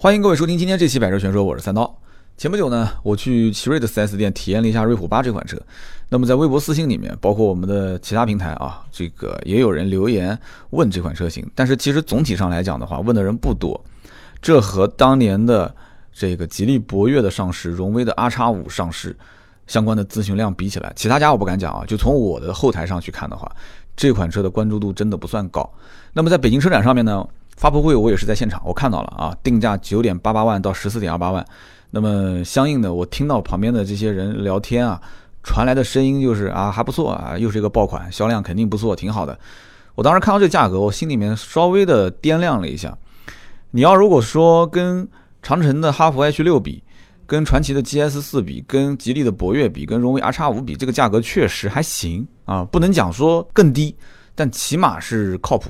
欢迎各位收听今天这期百车全说，我是三刀。前不久呢，我去奇瑞的 4S 店体验了一下瑞虎八这款车。那么在微博私信里面，包括我们的其他平台啊，这个也有人留言问这款车型。但是其实总体上来讲的话，问的人不多。这和当年的这个吉利博越的上市、荣威的 R 叉五上市相关的咨询量比起来，其他家我不敢讲啊。就从我的后台上去看的话，这款车的关注度真的不算高。那么在北京车展上面呢？发布会我也是在现场，我看到了啊，定价九点八八万到十四点二八万。那么相应的，我听到旁边的这些人聊天啊，传来的声音就是啊还不错啊，又是一个爆款，销量肯定不错，挺好的。我当时看到这价格，我心里面稍微的掂量了一下。你要如果说跟长城的哈弗 H 六比，跟传祺的 GS 四比，跟吉利的博越比，跟荣威 R 叉五比，这个价格确实还行啊，不能讲说更低，但起码是靠谱。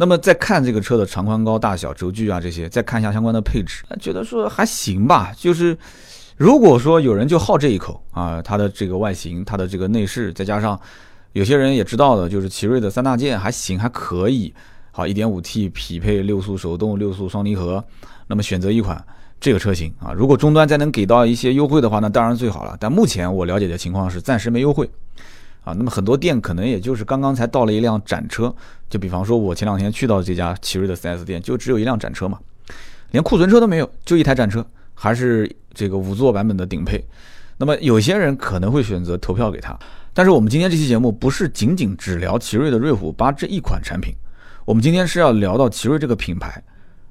那么再看这个车的长宽高、大小、轴距啊这些，再看一下相关的配置，觉得说还行吧。就是如果说有人就好这一口啊，它的这个外形、它的这个内饰，再加上有些人也知道的，就是奇瑞的三大件还行，还可以。好，1.5T 匹配六速手动、六速双离合，那么选择一款这个车型啊，如果终端再能给到一些优惠的话，那当然最好了。但目前我了解的情况是暂时没优惠。啊，那么很多店可能也就是刚刚才到了一辆展车，就比方说我前两天去到这家奇瑞的 4S 店，就只有一辆展车嘛，连库存车都没有，就一台展车，还是这个五座版本的顶配。那么有些人可能会选择投票给他，但是我们今天这期节目不是仅仅只聊奇瑞的瑞虎八这一款产品，我们今天是要聊到奇瑞这个品牌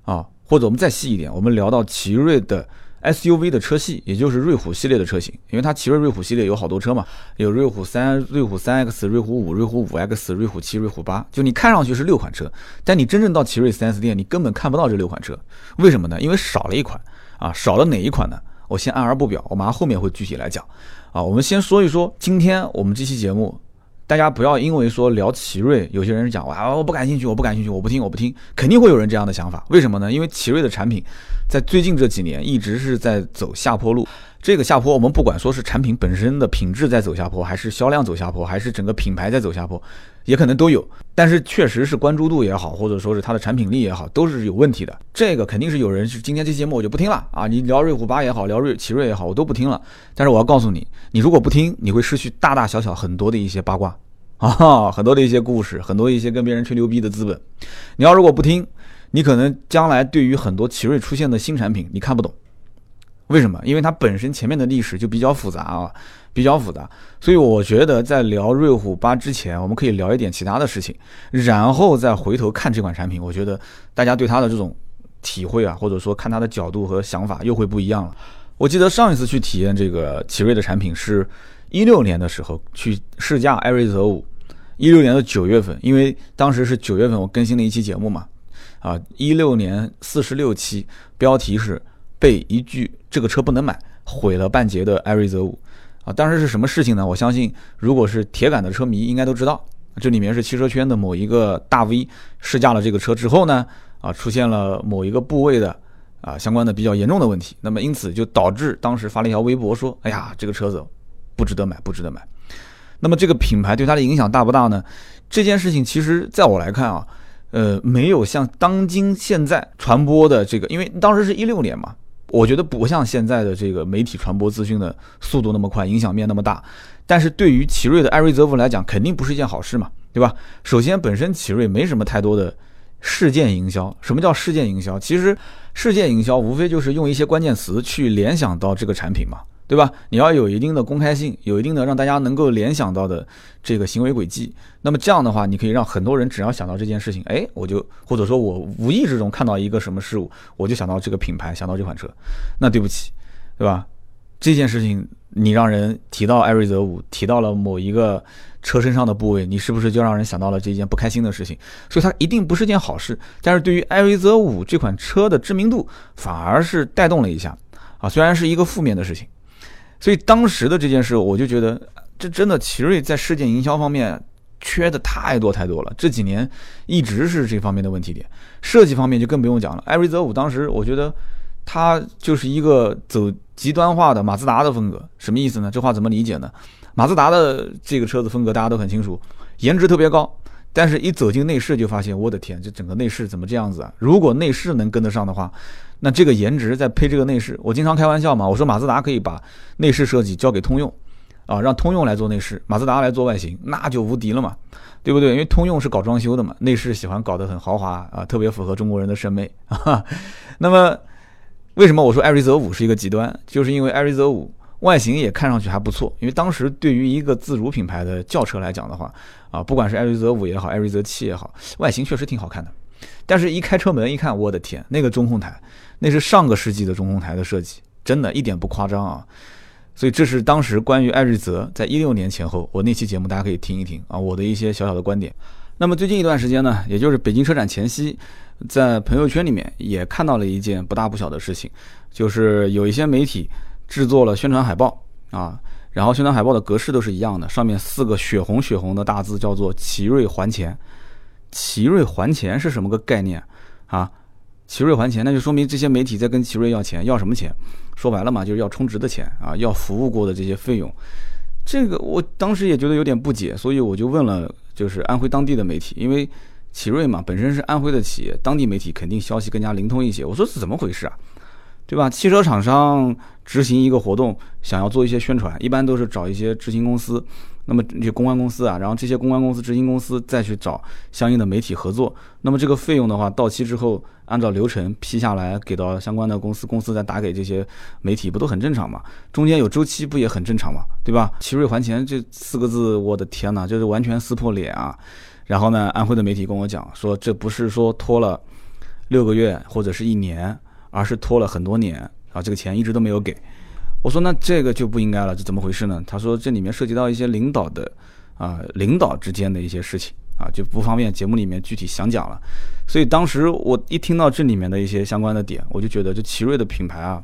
啊，或者我们再细一点，我们聊到奇瑞的。SUV 的车系，也就是瑞虎系列的车型，因为它奇瑞瑞虎系列有好多车嘛，有瑞虎三、瑞虎三 X、瑞虎五、瑞虎五 X、瑞虎七、瑞虎八，就你看上去是六款车，但你真正到奇瑞 4S 店，你根本看不到这六款车，为什么呢？因为少了一款啊，少了哪一款呢？我先按而不表，我马上后面会具体来讲啊。我们先说一说，今天我们这期节目。大家不要因为说聊奇瑞，有些人讲哇，我不感兴趣，我不感兴趣，我不听，我不听，肯定会有人这样的想法。为什么呢？因为奇瑞的产品在最近这几年一直是在走下坡路。这个下坡，我们不管说是产品本身的品质在走下坡，还是销量走下坡，还是整个品牌在走下坡。也可能都有，但是确实是关注度也好，或者说是它的产品力也好，都是有问题的。这个肯定是有人是今天这节目我就不听了啊！你聊瑞虎八也好，聊瑞奇瑞也好，我都不听了。但是我要告诉你，你如果不听，你会失去大大小小很多的一些八卦 啊，很多的一些故事，很多一些跟别人吹牛逼的资本。你要如果不听，你可能将来对于很多奇瑞出现的新产品，你看不懂。为什么？因为它本身前面的历史就比较复杂啊。比较复杂，所以我觉得在聊瑞虎八之前，我们可以聊一点其他的事情，然后再回头看这款产品。我觉得大家对它的这种体会啊，或者说看它的角度和想法又会不一样了。我记得上一次去体验这个奇瑞的产品是一六年的时候去试驾艾瑞泽五，一六年的九月份，因为当时是九月份我更新了一期节目嘛，啊，一六年四十六期，标题是被一句这个车不能买毁了半截的艾瑞泽五。啊，当时是什么事情呢？我相信，如果是铁杆的车迷，应该都知道，这里面是汽车圈的某一个大 V 试驾了这个车之后呢，啊，出现了某一个部位的啊相关的比较严重的问题，那么因此就导致当时发了一条微博说，哎呀，这个车子不值得买，不值得买。那么这个品牌对它的影响大不大呢？这件事情其实在我来看啊，呃，没有像当今现在传播的这个，因为当时是一六年嘛。我觉得不像现在的这个媒体传播资讯的速度那么快，影响面那么大。但是对于奇瑞的艾瑞泽五来讲，肯定不是一件好事嘛，对吧？首先，本身奇瑞没什么太多的事件营销。什么叫事件营销？其实事件营销无非就是用一些关键词去联想到这个产品嘛。对吧？你要有一定的公开性，有一定的让大家能够联想到的这个行为轨迹。那么这样的话，你可以让很多人只要想到这件事情，哎，我就或者说我无意之中看到一个什么事物，我就想到这个品牌，想到这款车。那对不起，对吧？这件事情你让人提到艾瑞泽五，提到了某一个车身上的部位，你是不是就让人想到了这件不开心的事情？所以它一定不是件好事。但是对于艾瑞泽五这款车的知名度，反而是带动了一下啊，虽然是一个负面的事情。所以当时的这件事，我就觉得这真的奇瑞在事件营销方面缺的太多太多了。这几年一直是这方面的问题点，设计方面就更不用讲了。艾瑞泽五当时我觉得它就是一个走极端化的马自达的风格，什么意思呢？这话怎么理解呢？马自达的这个车子风格大家都很清楚，颜值特别高，但是一走进内饰就发现，我的天，这整个内饰怎么这样子啊？如果内饰能跟得上的话，那这个颜值再配这个内饰，我经常开玩笑嘛，我说马自达可以把内饰设计交给通用，啊，让通用来做内饰，马自达来做外形，那就无敌了嘛，对不对？因为通用是搞装修的嘛，内饰喜欢搞得很豪华啊，特别符合中国人的审美啊。那么为什么我说艾瑞泽五是一个极端？就是因为艾瑞泽五。外形也看上去还不错，因为当时对于一个自主品牌的轿车来讲的话，啊，不管是艾瑞泽五也好，艾瑞泽七也好，外形确实挺好看的。但是，一开车门一看，我的天，那个中控台，那是上个世纪的中控台的设计，真的一点不夸张啊。所以，这是当时关于艾瑞泽在一六年前后，我那期节目大家可以听一听啊，我的一些小小的观点。那么最近一段时间呢，也就是北京车展前夕，在朋友圈里面也看到了一件不大不小的事情，就是有一些媒体。制作了宣传海报啊，然后宣传海报的格式都是一样的，上面四个血红血红的大字叫做“奇瑞还钱”。奇瑞还钱是什么个概念啊？奇瑞还钱，那就说明这些媒体在跟奇瑞要钱，要什么钱？说白了嘛，就是要充值的钱啊，要服务过的这些费用。这个我当时也觉得有点不解，所以我就问了，就是安徽当地的媒体，因为奇瑞嘛本身是安徽的企业，当地媒体肯定消息更加灵通一些。我说是怎么回事啊？对吧？汽车厂商执行一个活动，想要做一些宣传，一般都是找一些执行公司，那么这些公关公司啊，然后这些公关公司、执行公司再去找相应的媒体合作。那么这个费用的话，到期之后按照流程批下来，给到相关的公司，公司再打给这些媒体，不都很正常吗？中间有周期，不也很正常吗？对吧？奇瑞还钱这四个字，我的天哪，就是完全撕破脸啊！然后呢，安徽的媒体跟我讲说，这不是说拖了六个月或者是一年。而是拖了很多年啊，这个钱一直都没有给。我说那这个就不应该了，这怎么回事呢？他说这里面涉及到一些领导的啊，领导之间的一些事情啊，就不方便节目里面具体详讲了。所以当时我一听到这里面的一些相关的点，我就觉得这奇瑞的品牌啊，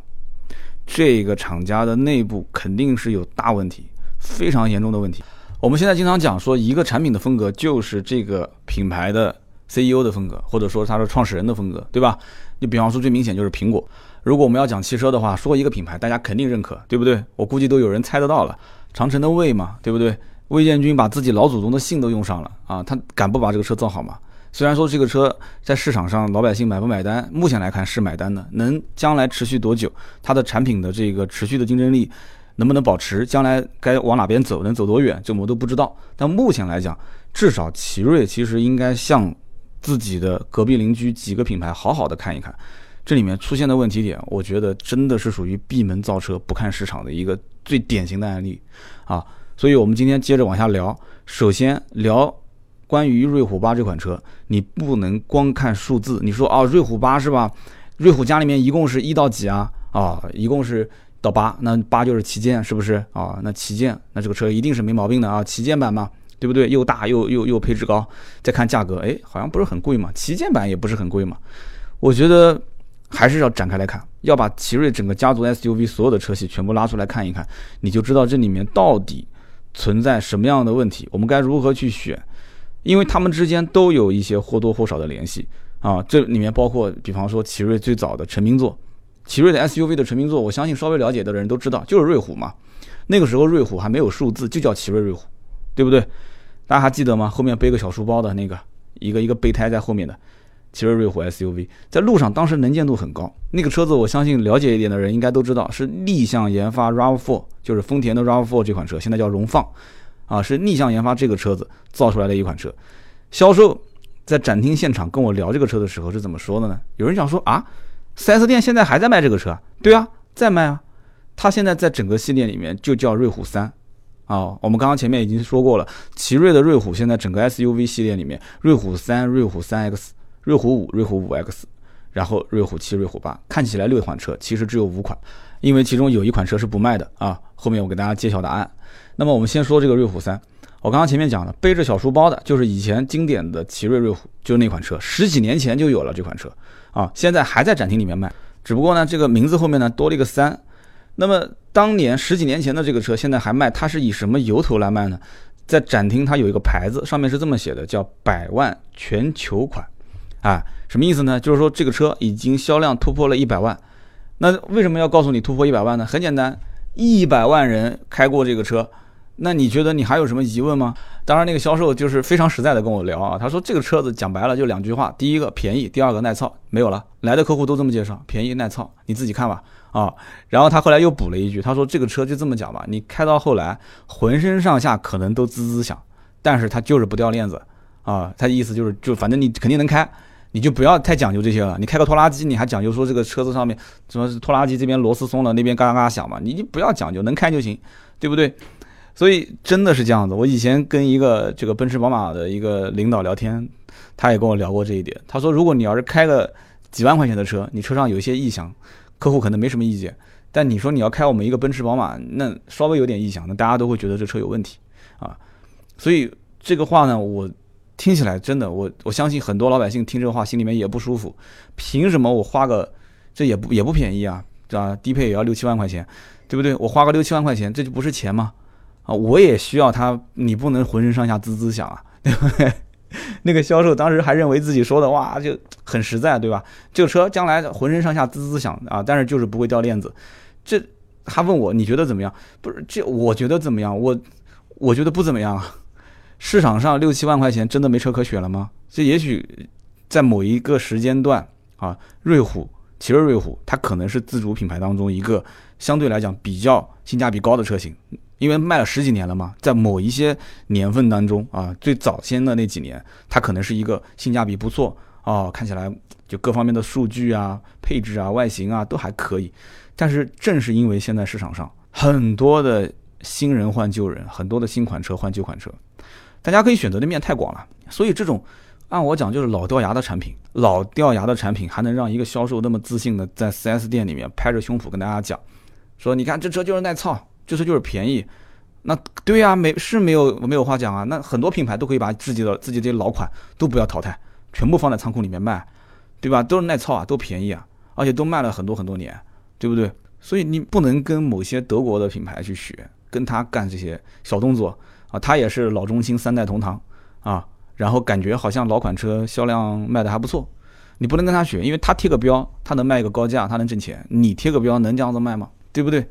这个厂家的内部肯定是有大问题，非常严重的问题。我们现在经常讲说，一个产品的风格就是这个品牌的 CEO 的风格，或者说他的创始人的风格，对吧？你比方说最明显就是苹果，如果我们要讲汽车的话，说一个品牌，大家肯定认可，对不对？我估计都有人猜得到了，长城的魏嘛，对不对？魏建军把自己老祖宗的姓都用上了啊，他敢不把这个车造好吗？虽然说这个车在市场上老百姓买不买单，目前来看是买单的，能将来持续多久？它的产品的这个持续的竞争力能不能保持？将来该往哪边走，能走多远？这我们都不知道。但目前来讲，至少奇瑞其实应该向。自己的隔壁邻居几个品牌好好的看一看，这里面出现的问题点，我觉得真的是属于闭门造车不看市场的一个最典型的案例啊。所以，我们今天接着往下聊。首先聊关于瑞虎八这款车，你不能光看数字。你说啊，瑞虎八是吧？瑞虎家里面一共是一到几啊？啊，一共是到八，那八就是旗舰，是不是啊？那旗舰，那这个车一定是没毛病的啊，旗舰版嘛。对不对？又大又又又配置高，再看价格，哎，好像不是很贵嘛。旗舰版也不是很贵嘛。我觉得还是要展开来看，要把奇瑞整个家族 SUV 所有的车系全部拉出来看一看，你就知道这里面到底存在什么样的问题，我们该如何去选，因为他们之间都有一些或多或少的联系啊。这里面包括，比方说奇瑞最早的成名作，奇瑞的 SUV 的成名作，我相信稍微了解的人都知道，就是瑞虎嘛。那个时候瑞虎还没有数字，就叫奇瑞瑞虎。对不对？大家还记得吗？后面背个小书包的那个，一个一个备胎在后面的奇瑞瑞虎 SUV，在路上当时能见度很高。那个车子，我相信了解一点的人应该都知道，是逆向研发 RAV4，就是丰田的 RAV4 这款车，现在叫荣放，啊，是逆向研发这个车子造出来的一款车。销售在展厅现场跟我聊这个车的时候是怎么说的呢？有人讲说啊，4S 店现在还在卖这个车？对啊，在卖啊。它现在在整个系列里面就叫瑞虎三。啊，我们刚刚前面已经说过了，奇瑞的瑞虎现在整个 SUV 系列里面，瑞虎三、瑞虎三 X、瑞虎五、瑞虎五 X，然后瑞虎七、瑞虎八，看起来六款车，其实只有五款，因为其中有一款车是不卖的啊。后面我给大家揭晓答案。那么我们先说这个瑞虎三，我刚刚前面讲了，背着小书包的，就是以前经典的奇瑞瑞虎，就是那款车，十几年前就有了这款车啊，现在还在展厅里面卖，只不过呢，这个名字后面呢多了一个三。那么当年十几年前的这个车，现在还卖，它是以什么由头来卖呢？在展厅它有一个牌子，上面是这么写的，叫“百万全球款”，啊，什么意思呢？就是说这个车已经销量突破了一百万。那为什么要告诉你突破一百万呢？很简单，一百万人开过这个车，那你觉得你还有什么疑问吗？当然，那个销售就是非常实在的跟我聊啊，他说这个车子讲白了就两句话，第一个便宜，第二个耐操，没有了。来的客户都这么介绍，便宜耐操，你自己看吧啊。然后他后来又补了一句，他说这个车就这么讲吧，你开到后来浑身上下可能都滋滋响，但是它就是不掉链子啊。他的意思就是，就反正你肯定能开，你就不要太讲究这些了。你开个拖拉机，你还讲究说这个车子上面什么拖拉机这边螺丝松了，那边嘎嘎嘎响嘛，你就不要讲究，能开就行，对不对？所以真的是这样子。我以前跟一个这个奔驰宝马的一个领导聊天，他也跟我聊过这一点。他说，如果你要是开个几万块钱的车，你车上有一些异响，客户可能没什么意见。但你说你要开我们一个奔驰宝马，那稍微有点异响，那大家都会觉得这车有问题啊。所以这个话呢，我听起来真的，我我相信很多老百姓听这话心里面也不舒服。凭什么我花个这也不也不便宜啊，对吧？低配也要六七万块钱，对不对？我花个六七万块钱，这就不是钱吗？啊，我也需要它，你不能浑身上下滋滋响啊，对不对？那个销售当时还认为自己说的哇就很实在，对吧？这个车将来浑身上下滋滋响啊，但是就是不会掉链子。这他问我你觉得怎么样？不是这我觉得怎么样？我我觉得不怎么样啊。市场上六七万块钱真的没车可选了吗？这也许在某一个时间段啊，瑞虎、奇瑞瑞虎它可能是自主品牌当中一个相对来讲比较性价比高的车型。因为卖了十几年了嘛，在某一些年份当中啊，最早先的那几年，它可能是一个性价比不错哦，看起来就各方面的数据啊、配置啊、外形啊都还可以。但是正是因为现在市场上很多的新人换旧人，很多的新款车换旧款车，大家可以选择的面太广了，所以这种按我讲就是老掉牙的产品，老掉牙的产品还能让一个销售那么自信的在 4S 店里面拍着胸脯跟大家讲，说你看这车就是耐操。就是就是便宜，那对呀，没是没有没有话讲啊。那很多品牌都可以把自己的自己这些老款都不要淘汰，全部放在仓库里面卖，对吧？都是耐操啊，都便宜啊，而且都卖了很多很多年，对不对？所以你不能跟某些德国的品牌去学，跟他干这些小动作啊。他也是老中青三代同堂啊，然后感觉好像老款车销量卖的还不错，你不能跟他学，因为他贴个标，他能卖一个高价，他能挣钱，你贴个标能这样子卖吗？对不对？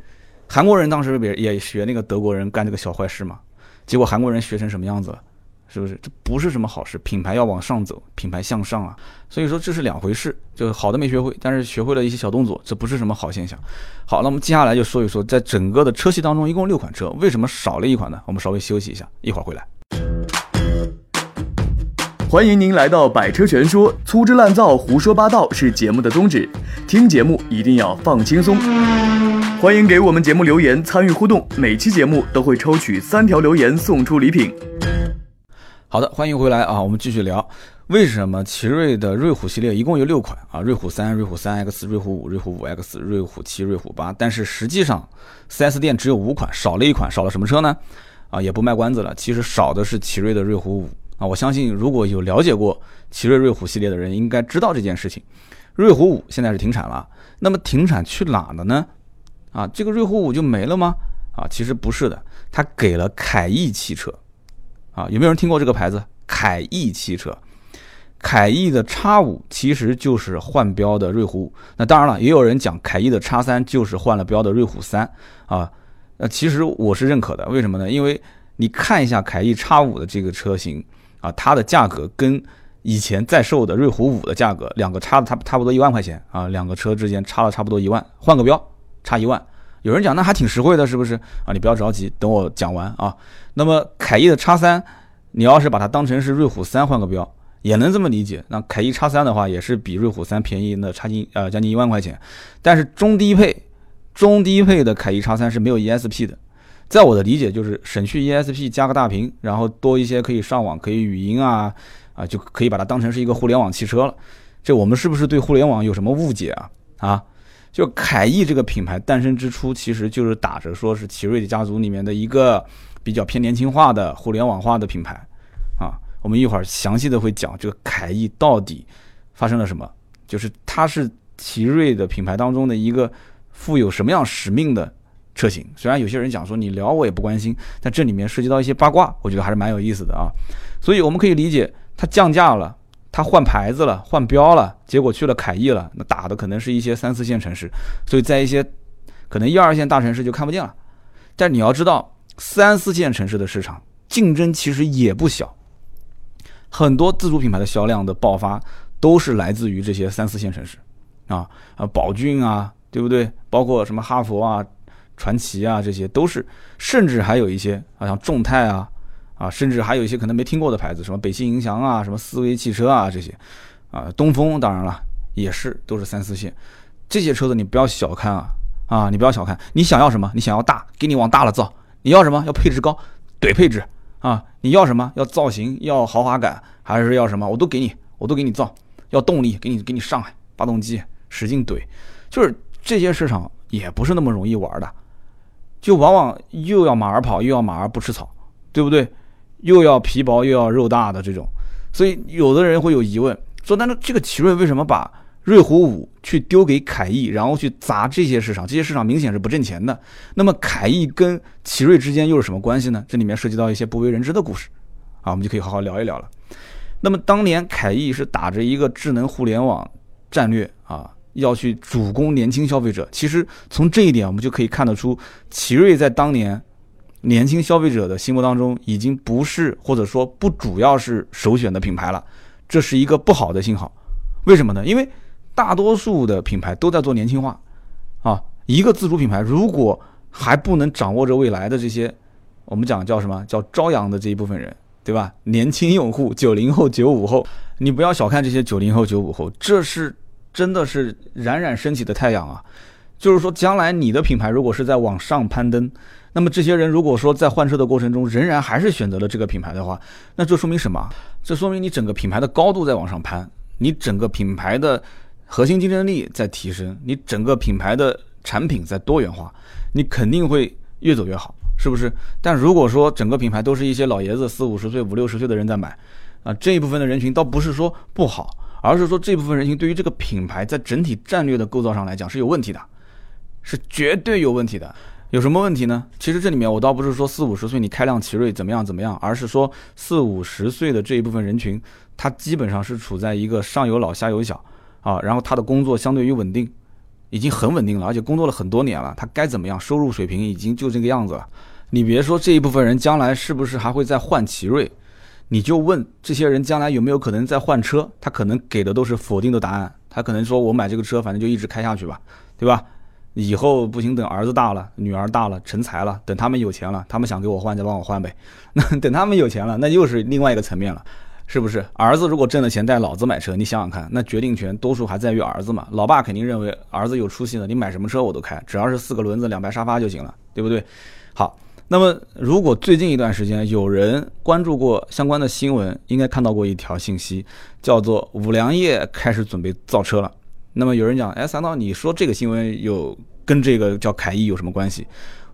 韩国人当时也也学那个德国人干这个小坏事嘛，结果韩国人学成什么样子了？是不是？这不是什么好事。品牌要往上走，品牌向上啊。所以说这是两回事。就好的没学会，但是学会了一些小动作，这不是什么好现象。好，那我们接下来就说一说，在整个的车系当中，一共六款车，为什么少了一款呢？我们稍微休息一下，一会儿回来。欢迎您来到百车全说，粗制滥造、胡说八道是节目的宗旨，听节目一定要放轻松。欢迎给我们节目留言参与互动，每期节目都会抽取三条留言送出礼品。好的，欢迎回来啊！我们继续聊，为什么奇瑞的瑞虎系列一共有六款啊？瑞虎三、瑞虎三 X、瑞虎五、瑞虎五 X、瑞虎七、瑞虎八，但是实际上四 S 店只有五款，少了一款，少了什么车呢？啊，也不卖关子了，其实少的是奇瑞的瑞虎五啊！我相信如果有了解过奇瑞瑞虎系列的人，应该知道这件事情。瑞虎五现在是停产了，那么停产去哪了呢？啊，这个瑞虎五就没了吗？啊，其实不是的，他给了凯翼汽车。啊，有没有人听过这个牌子？凯翼汽车，凯翼的叉五其实就是换标的瑞虎五。那当然了，也有人讲凯翼的叉三就是换了标的瑞虎三。啊，那其实我是认可的。为什么呢？因为你看一下凯翼叉五的这个车型，啊，它的价格跟以前在售的瑞虎五的价格，两个差的差差不多一万块钱啊，两个车之间差了差不多一万，换个标。差一万，有人讲那还挺实惠的，是不是啊？你不要着急，等我讲完啊。那么凯翼的叉三，你要是把它当成是瑞虎三换个标，也能这么理解。那凯翼叉三的话，也是比瑞虎三便宜那差近呃将近一万块钱。但是中低配中低配的凯翼叉三是没有 ESP 的，在我的理解就是省去 ESP 加个大屏，然后多一些可以上网可以语音啊啊就可以把它当成是一个互联网汽车了。这我们是不是对互联网有什么误解啊啊？就凯翼这个品牌诞生之初，其实就是打着说是奇瑞家族里面的一个比较偏年轻化的互联网化的品牌啊。我们一会儿详细的会讲这个凯翼到底发生了什么，就是它是奇瑞的品牌当中的一个富有什么样使命的车型。虽然有些人讲说你聊我也不关心，但这里面涉及到一些八卦，我觉得还是蛮有意思的啊。所以我们可以理解它降价了。他换牌子了，换标了，结果去了凯翼了。那打的可能是一些三四线城市，所以在一些可能一二线大城市就看不见了。但你要知道，三四线城市的市场竞争其实也不小，很多自主品牌的销量的爆发都是来自于这些三四线城市，啊啊，宝骏啊，对不对？包括什么哈佛啊、传祺啊，这些都是，甚至还有一些啊，像众泰啊，啊，甚至还有一些可能没听过的牌子，什么北汽银翔啊、什么思维汽车啊这些，啊，东风当然了，也是都是三四线，这些车子你不要小看啊，啊，你不要小看，你想要什么？你想要大，给你往大了造。你要什么？要配置高，怼配置啊！你要什么？要造型，要豪华感，还是要什么？我都给你，我都给你造。要动力，给你给你上来，发动机使劲怼。就是这些市场也不是那么容易玩的，就往往又要马儿跑，又要马儿不吃草，对不对？又要皮薄又要肉大的这种，所以有的人会有疑问，说：那这个奇瑞为什么把？瑞虎五去丢给凯翼，然后去砸这些市场，这些市场明显是不挣钱的。那么凯翼跟奇瑞之间又是什么关系呢？这里面涉及到一些不为人知的故事，啊，我们就可以好好聊一聊了。那么当年凯翼是打着一个智能互联网战略啊，要去主攻年轻消费者。其实从这一点我们就可以看得出，奇瑞在当年年轻消费者的心目当中已经不是或者说不主要是首选的品牌了，这是一个不好的信号。为什么呢？因为大多数的品牌都在做年轻化，啊，一个自主品牌如果还不能掌握着未来的这些，我们讲叫什么叫朝阳的这一部分人，对吧？年轻用户，九零后、九五后，你不要小看这些九零后、九五后，这是真的是冉冉升起的太阳啊！就是说，将来你的品牌如果是在往上攀登，那么这些人如果说在换车的过程中仍然还是选择了这个品牌的话，那这说明什么？这说明你整个品牌的高度在往上攀，你整个品牌的。核心竞争力在提升，你整个品牌的产品在多元化，你肯定会越走越好，是不是？但如果说整个品牌都是一些老爷子四五十岁、五六十岁的人在买，啊，这一部分的人群倒不是说不好，而是说这部分人群对于这个品牌在整体战略的构造上来讲是有问题的，是绝对有问题的。有什么问题呢？其实这里面我倒不是说四五十岁你开辆奇瑞怎么样怎么样，而是说四五十岁的这一部分人群，他基本上是处在一个上有老下有小。啊，然后他的工作相对于稳定，已经很稳定了，而且工作了很多年了，他该怎么样？收入水平已经就这个样子了。你别说这一部分人将来是不是还会再换奇瑞，你就问这些人将来有没有可能再换车，他可能给的都是否定的答案。他可能说我买这个车，反正就一直开下去吧，对吧？以后不行，等儿子大了，女儿大了，成才了，等他们有钱了，他们想给我换，再帮我换呗。那等他们有钱了，那又是另外一个层面了。是不是 儿子如果挣了钱带老子买车，你想想看，那决定权多数还在于儿子嘛？老爸肯定认为儿子有出息了，你买什么车我都开，只要是四个轮子两排沙发就行了，对不对？好，那么如果最近一段时间有人关注过相关的新闻，应该看到过一条信息，叫做五粮液开始准备造车了。那么有人讲，哎，三刀，你说这个新闻有跟这个叫凯翼有什么关系？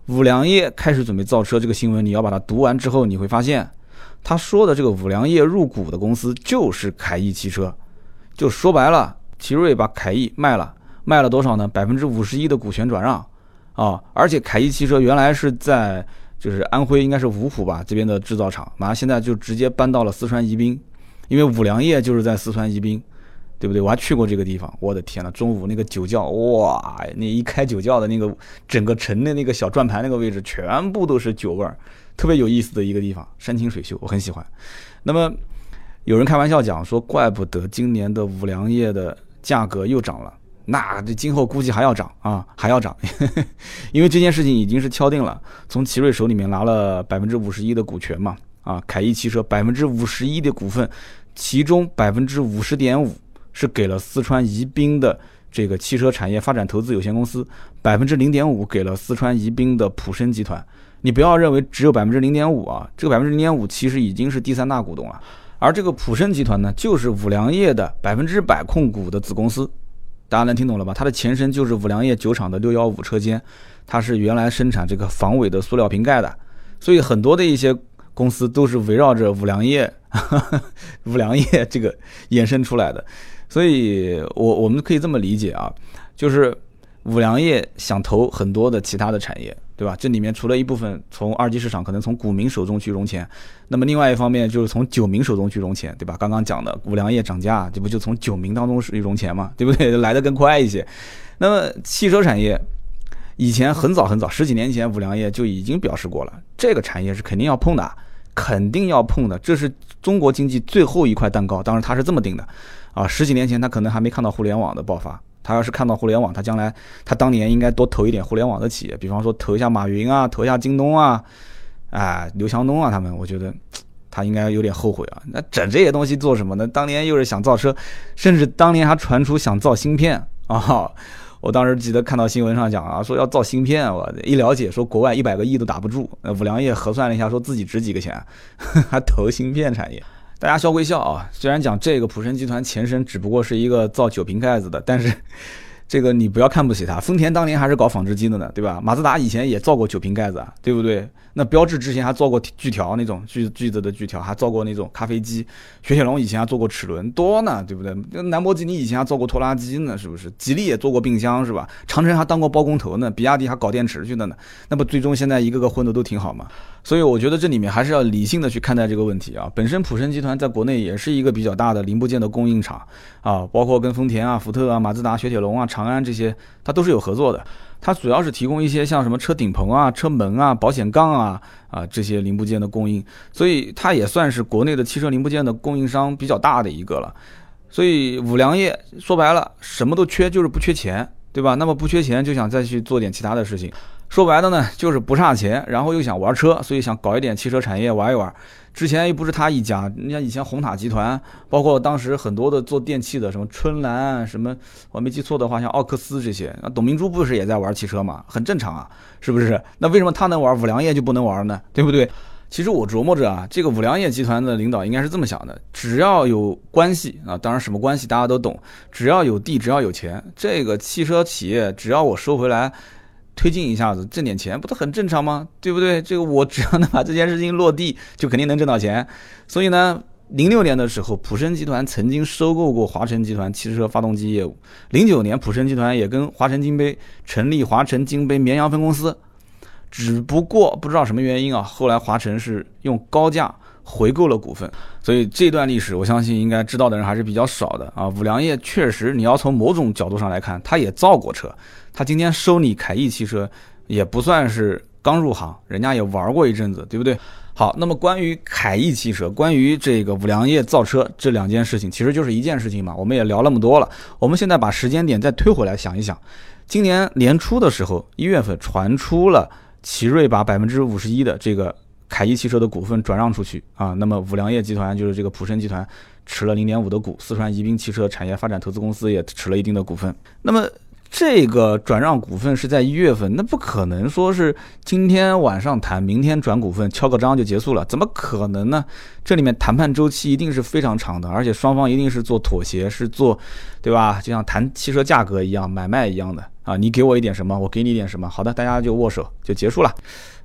五粮液开始准备造车这个新闻，你要把它读完之后，你会发现。他说的这个五粮液入股的公司就是凯翼汽车，就说白了，奇瑞把凯翼卖了，卖了多少呢？百分之五十一的股权转让，啊，而且凯翼汽车原来是在就是安徽应该是芜湖吧这边的制造厂，马上现在就直接搬到了四川宜宾，因为五粮液就是在四川宜宾，对不对？我还去过这个地方，我的天呐，中午那个酒窖，哇，那一开酒窖的那个整个城的那个小转盘那个位置，全部都是酒味儿。特别有意思的一个地方，山清水秀，我很喜欢。那么有人开玩笑讲说，怪不得今年的五粮液的价格又涨了，那这今后估计还要涨啊，还要涨，因为这件事情已经是敲定了，从奇瑞手里面拿了百分之五十一的股权嘛，啊，凯翼汽车百分之五十一的股份，其中百分之五十点五是给了四川宜宾的这个汽车产业发展投资有限公司，百分之零点五给了四川宜宾的普生集团。你不要认为只有百分之零点五啊，这个百分之零点五其实已经是第三大股东了。而这个普生集团呢，就是五粮液的百分之百控股的子公司。大家能听懂了吧？它的前身就是五粮液酒厂的六幺五车间，它是原来生产这个防伪的塑料瓶盖的。所以很多的一些公司都是围绕着五粮液、五粮液这个衍生出来的。所以我我们可以这么理解啊，就是五粮液想投很多的其他的产业。对吧？这里面除了一部分从二级市场可能从股民手中去融钱，那么另外一方面就是从酒民手中去融钱，对吧？刚刚讲的五粮液涨价，这不就从酒民当中去融钱嘛，对不对？来的更快一些。那么汽车产业以前很早很早十几年前，五粮液就已经表示过了，这个产业是肯定要碰的，肯定要碰的，这是中国经济最后一块蛋糕。当然他是这么定的，啊，十几年前他可能还没看到互联网的爆发，他要是看到互联网，他将来他当年应该多投一点互联网的企业，比方说投一下马云啊，投一下京东啊，啊，刘强东啊，他们，我觉得。他应该有点后悔啊！那整这些东西做什么呢？当年又是想造车，甚至当年还传出想造芯片啊！我当时记得看到新闻上讲啊，说要造芯片，我一了解说国外一百个亿都打不住。呃，五粮液核算了一下，说自己值几个钱，还投芯片产业。大家笑归笑啊，虽然讲这个普生集团前身只不过是一个造酒瓶盖子的，但是。这个你不要看不起它，丰田当年还是搞纺织机的呢，对吧？马自达以前也造过酒瓶盖子啊，对不对？那标志之前还造过锯条那种锯锯子的锯条，还造过那种咖啡机。雪铁龙以前还做过齿轮，多呢，对不对？兰博基尼以前还造过拖拉机呢，是不是？吉利也做过冰箱，是吧？长城还当过包工头呢，比亚迪还搞电池去的呢。那不最终现在一个个混的都挺好嘛？所以我觉得这里面还是要理性的去看待这个问题啊。本身普生集团在国内也是一个比较大的零部件的供应厂啊，包括跟丰田啊、福特啊、马自达、雪铁龙啊、长安这些，它都是有合作的。它主要是提供一些像什么车顶棚啊、车门啊、保险杠啊啊这些零部件的供应，所以它也算是国内的汽车零部件的供应商比较大的一个了。所以五粮液说白了什么都缺，就是不缺钱，对吧？那么不缺钱就想再去做点其他的事情。说白了呢，就是不差钱，然后又想玩车，所以想搞一点汽车产业玩一玩。之前又不是他一家，你像以前红塔集团，包括当时很多的做电器的，什么春兰，什么我没记错的话，像奥克斯这些，那董明珠不是也在玩汽车嘛？很正常啊，是不是？那为什么他能玩，五粮液就不能玩呢？对不对？其实我琢磨着啊，这个五粮液集团的领导应该是这么想的：只要有关系啊，当然什么关系大家都懂，只要有地，只要有钱，这个汽车企业只要我收回来。推进一下子挣点钱，不都很正常吗？对不对？这个我只要能把这件事情落地，就肯定能挣到钱。所以呢，零六年的时候，普生集团曾经收购过华晨集团汽车发动机业务。零九年，普生集团也跟华晨金杯成立华晨金杯绵阳分公司。只不过不知道什么原因啊，后来华晨是用高价回购了股份。所以这段历史，我相信应该知道的人还是比较少的啊。五粮液确实，你要从某种角度上来看，它也造过车。他今天收你凯翼汽车，也不算是刚入行，人家也玩过一阵子，对不对？好，那么关于凯翼汽车，关于这个五粮液造车这两件事情，其实就是一件事情嘛。我们也聊那么多了，我们现在把时间点再推回来想一想，今年年初的时候，一月份传出了奇瑞把百分之五十一的这个凯翼汽车的股份转让出去啊，那么五粮液集团就是这个普生集团持了零点五的股，四川宜宾汽车产业发展投资公司也持了一定的股份，那么。这个转让股份是在一月份，那不可能说是今天晚上谈，明天转股份，敲个章就结束了，怎么可能呢？这里面谈判周期一定是非常长的，而且双方一定是做妥协，是做，对吧？就像谈汽车价格一样，买卖一样的啊，你给我一点什么，我给你一点什么，好的，大家就握手就结束了。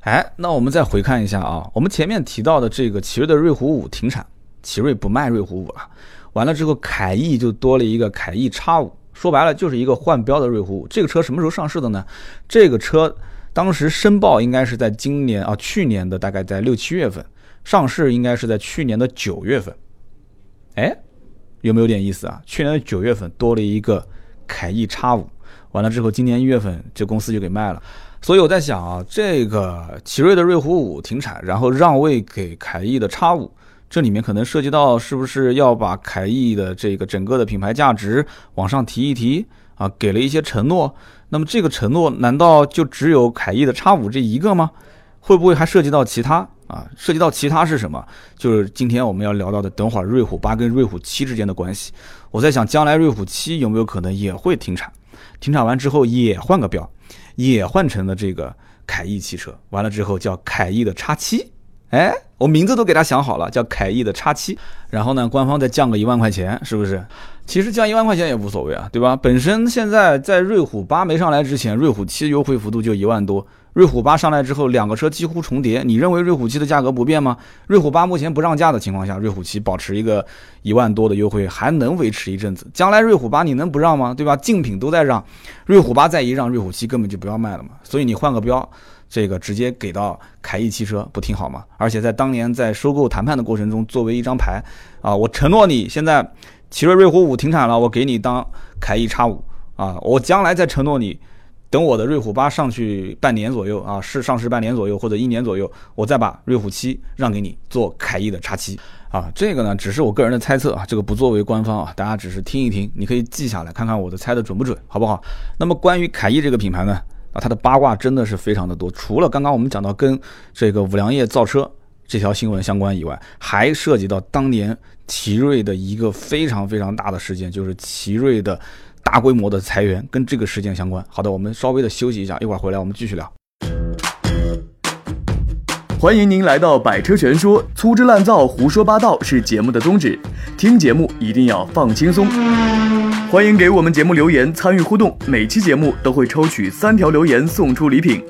哎，那我们再回看一下啊，我们前面提到的这个奇瑞的瑞虎五停产，奇瑞不卖瑞虎五了，完了之后凯翼就多了一个凯翼叉五。说白了就是一个换标的瑞虎五，这个车什么时候上市的呢？这个车当时申报应该是在今年啊，去年的大概在六七月份上市，应该是在去年的九月份。哎，有没有点意思啊？去年的九月份多了一个凯翼叉五，完了之后今年一月份这公司就给卖了。所以我在想啊，这个奇瑞的瑞虎五停产，然后让位给凯翼的叉五。这里面可能涉及到是不是要把凯翼的这个整个的品牌价值往上提一提啊？给了一些承诺，那么这个承诺难道就只有凯翼的叉五这一个吗？会不会还涉及到其他啊？涉及到其他是什么？就是今天我们要聊到的，等会儿瑞虎八跟瑞虎七之间的关系。我在想，将来瑞虎七有没有可能也会停产？停产完之后也换个标，也换成了这个凯翼汽车，完了之后叫凯翼的叉七。哎，我名字都给他想好了，叫凯翼的叉七，然后呢，官方再降个一万块钱，是不是？其实降一万块钱也无所谓啊，对吧？本身现在在瑞虎八没上来之前，瑞虎七优惠幅度就一万多，瑞虎八上来之后，两个车几乎重叠。你认为瑞虎七的价格不变吗？瑞虎八目前不让价的情况下，瑞虎七保持一个一万多的优惠，还能维持一阵子。将来瑞虎八你能不让吗？对吧？竞品都在让，瑞虎八再一让，瑞虎七根本就不要卖了嘛。所以你换个标。这个直接给到凯翼汽车不挺好吗？而且在当年在收购谈判的过程中，作为一张牌啊，我承诺你现在奇瑞瑞虎五停产了，我给你当凯翼叉五啊，我将来再承诺你等我的瑞虎八上去半年左右啊，是上市半年左右或者一年左右，我再把瑞虎七让给你做凯翼的叉七啊。这个呢，只是我个人的猜测啊，这个不作为官方啊，大家只是听一听，你可以记下来，看看我的猜的准不准，好不好？那么关于凯翼这个品牌呢，啊，它的八卦真的是非常的多，除了刚刚我们讲到跟这个五粮液造车这条新闻相关以外，还涉及到当年奇瑞的一个非常非常大的事件，就是奇瑞的。大规模的裁员跟这个事件相关。好的，我们稍微的休息一下，一会儿回来我们继续聊。欢迎您来到《百车全说》，粗制滥造、胡说八道是节目的宗旨，听节目一定要放轻松。欢迎给我们节目留言参与互动，每期节目都会抽取三条留言送出礼品。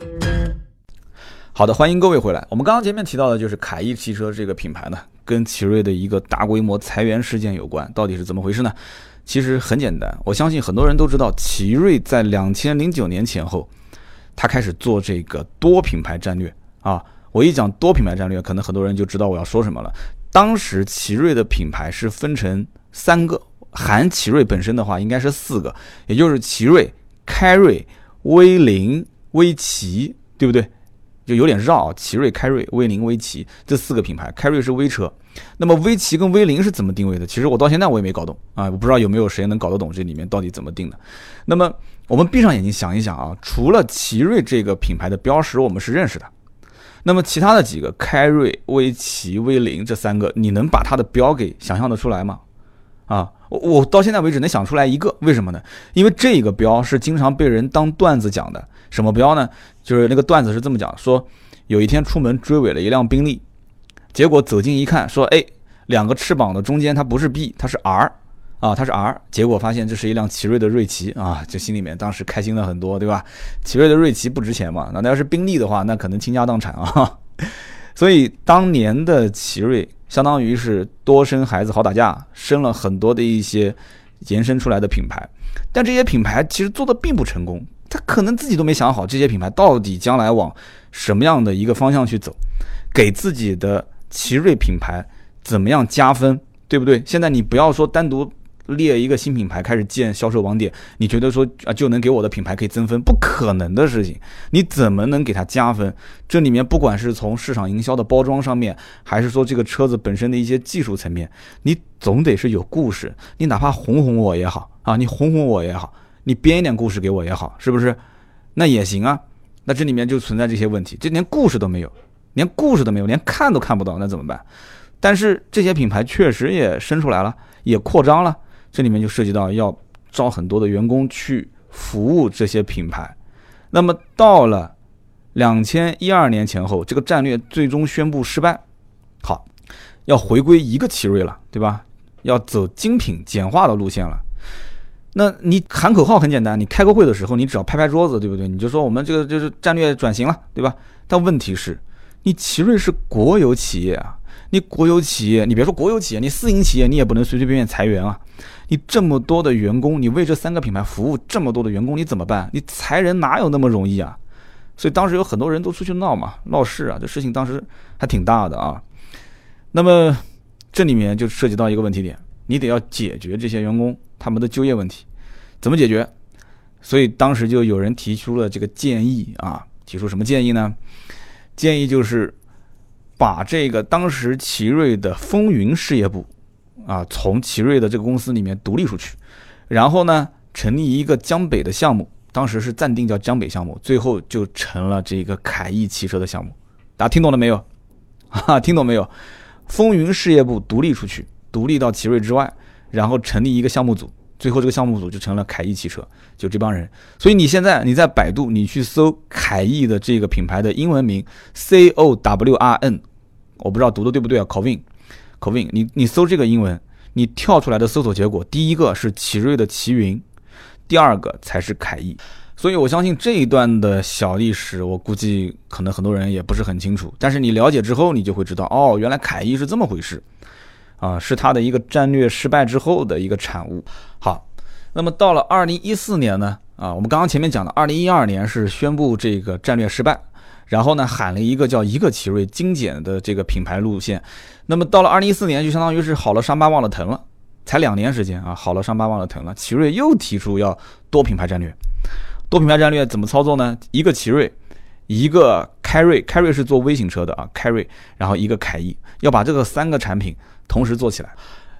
好的，欢迎各位回来。我们刚刚前面提到的就是凯翼汽车这个品牌呢，跟奇瑞的一个大规模裁员事件有关，到底是怎么回事呢？其实很简单，我相信很多人都知道，奇瑞在两千零九年前后，他开始做这个多品牌战略啊。我一讲多品牌战略，可能很多人就知道我要说什么了。当时奇瑞的品牌是分成三个，含奇瑞本身的话，应该是四个，也就是奇瑞、凯瑞、威凌、威奇，对不对？就有点绕啊，奇瑞、凯瑞、威凌、威奇这四个品牌，凯瑞是威车。那么威奇跟威凌是怎么定位的？其实我到现在我也没搞懂啊，我不知道有没有谁能搞得懂这里面到底怎么定的。那么我们闭上眼睛想一想啊，除了奇瑞这个品牌的标识我们是认识的，那么其他的几个凯瑞、威奇、威凌这三个，你能把它的标给想象得出来吗？啊，我我到现在为止能想出来一个，为什么呢？因为这个标是经常被人当段子讲的。什么标呢？就是那个段子是这么讲：说有一天出门追尾了一辆宾利。结果走近一看，说：“哎，两个翅膀的中间它不是 B，它是 R，啊，它是 R。”结果发现这是一辆奇瑞的瑞奇啊，就心里面当时开心了很多，对吧？奇瑞的瑞奇不值钱嘛，那那要是宾利的话，那可能倾家荡产啊。所以当年的奇瑞相当于是多生孩子好打架，生了很多的一些延伸出来的品牌，但这些品牌其实做的并不成功，他可能自己都没想好这些品牌到底将来往什么样的一个方向去走，给自己的。奇瑞品牌怎么样加分，对不对？现在你不要说单独列一个新品牌开始建销售网点，你觉得说啊就能给我的品牌可以增分？不可能的事情，你怎么能给它加分？这里面不管是从市场营销的包装上面，还是说这个车子本身的一些技术层面，你总得是有故事。你哪怕哄哄我也好啊，你哄哄我也好，你编一点故事给我也好，是不是？那也行啊。那这里面就存在这些问题，这连故事都没有。连故事都没有，连看都看不到，那怎么办？但是这些品牌确实也生出来了，也扩张了，这里面就涉及到要招很多的员工去服务这些品牌。那么到了两千一二年前后，这个战略最终宣布失败。好，要回归一个奇瑞了，对吧？要走精品简化的路线了。那你喊口号很简单，你开个会的时候，你只要拍拍桌子，对不对？你就说我们这个就是战略转型了，对吧？但问题是。你奇瑞是国有企业啊，你国有企业，你别说国有企业，你私营企业你也不能随随便便裁员啊。你这么多的员工，你为这三个品牌服务这么多的员工，你怎么办？你裁人哪有那么容易啊？所以当时有很多人都出去闹嘛，闹事啊，这事情当时还挺大的啊。那么这里面就涉及到一个问题点，你得要解决这些员工他们的就业问题，怎么解决？所以当时就有人提出了这个建议啊，提出什么建议呢？建议就是把这个当时奇瑞的风云事业部啊，从奇瑞的这个公司里面独立出去，然后呢，成立一个江北的项目，当时是暂定叫江北项目，最后就成了这个凯翼汽车的项目。大家听懂了没有？哈，听懂没有？风云事业部独立出去，独立到奇瑞之外，然后成立一个项目组。最后这个项目组就成了凯翼汽车，就这帮人。所以你现在你在百度，你去搜凯翼的这个品牌的英文名 C O W R N，我不知道读的对不对啊？口 win，口 win，你你搜这个英文，你跳出来的搜索结果，第一个是奇瑞的奇云，第二个才是凯翼。所以我相信这一段的小历史，我估计可能很多人也不是很清楚。但是你了解之后，你就会知道，哦，原来凯翼是这么回事。啊，是它的一个战略失败之后的一个产物。好，那么到了二零一四年呢？啊，我们刚刚前面讲的，二零一二年是宣布这个战略失败，然后呢喊了一个叫一个奇瑞精简的这个品牌路线。那么到了二零一四年，就相当于是好了伤疤忘了疼了，才两年时间啊，好了伤疤忘了疼了。奇瑞又提出要多品牌战略。多品牌战略怎么操作呢？一个奇瑞，一个凯瑞，凯瑞是做微型车的啊，凯瑞，然后一个凯翼，要把这个三个产品同时做起来。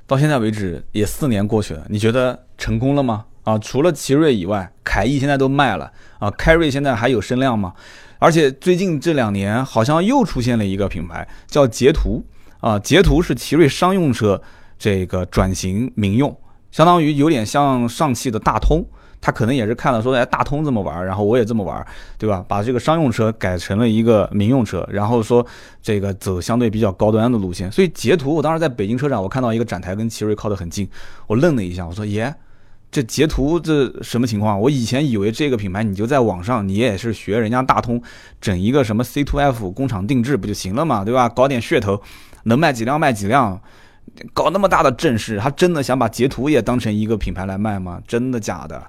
到现在为止也四年过去了，你觉得成功了吗？啊，除了奇瑞以外，凯翼现在都卖了啊，凯瑞现在还有声量吗？而且最近这两年好像又出现了一个品牌叫捷途啊，捷途是奇瑞商用车这个转型民用，相当于有点像上汽的大通。他可能也是看了说，哎，大通这么玩，然后我也这么玩，对吧？把这个商用车改成了一个民用车，然后说这个走相对比较高端的路线。所以截图，我当时在北京车展，我看到一个展台跟奇瑞靠得很近，我愣了一下，我说，耶，这截图这什么情况？我以前以为这个品牌你就在网上，你也是学人家大通整一个什么 C to F 工厂定制不就行了嘛，对吧？搞点噱头，能卖几辆卖几辆，搞那么大的阵势，他真的想把捷途也当成一个品牌来卖吗？真的假的？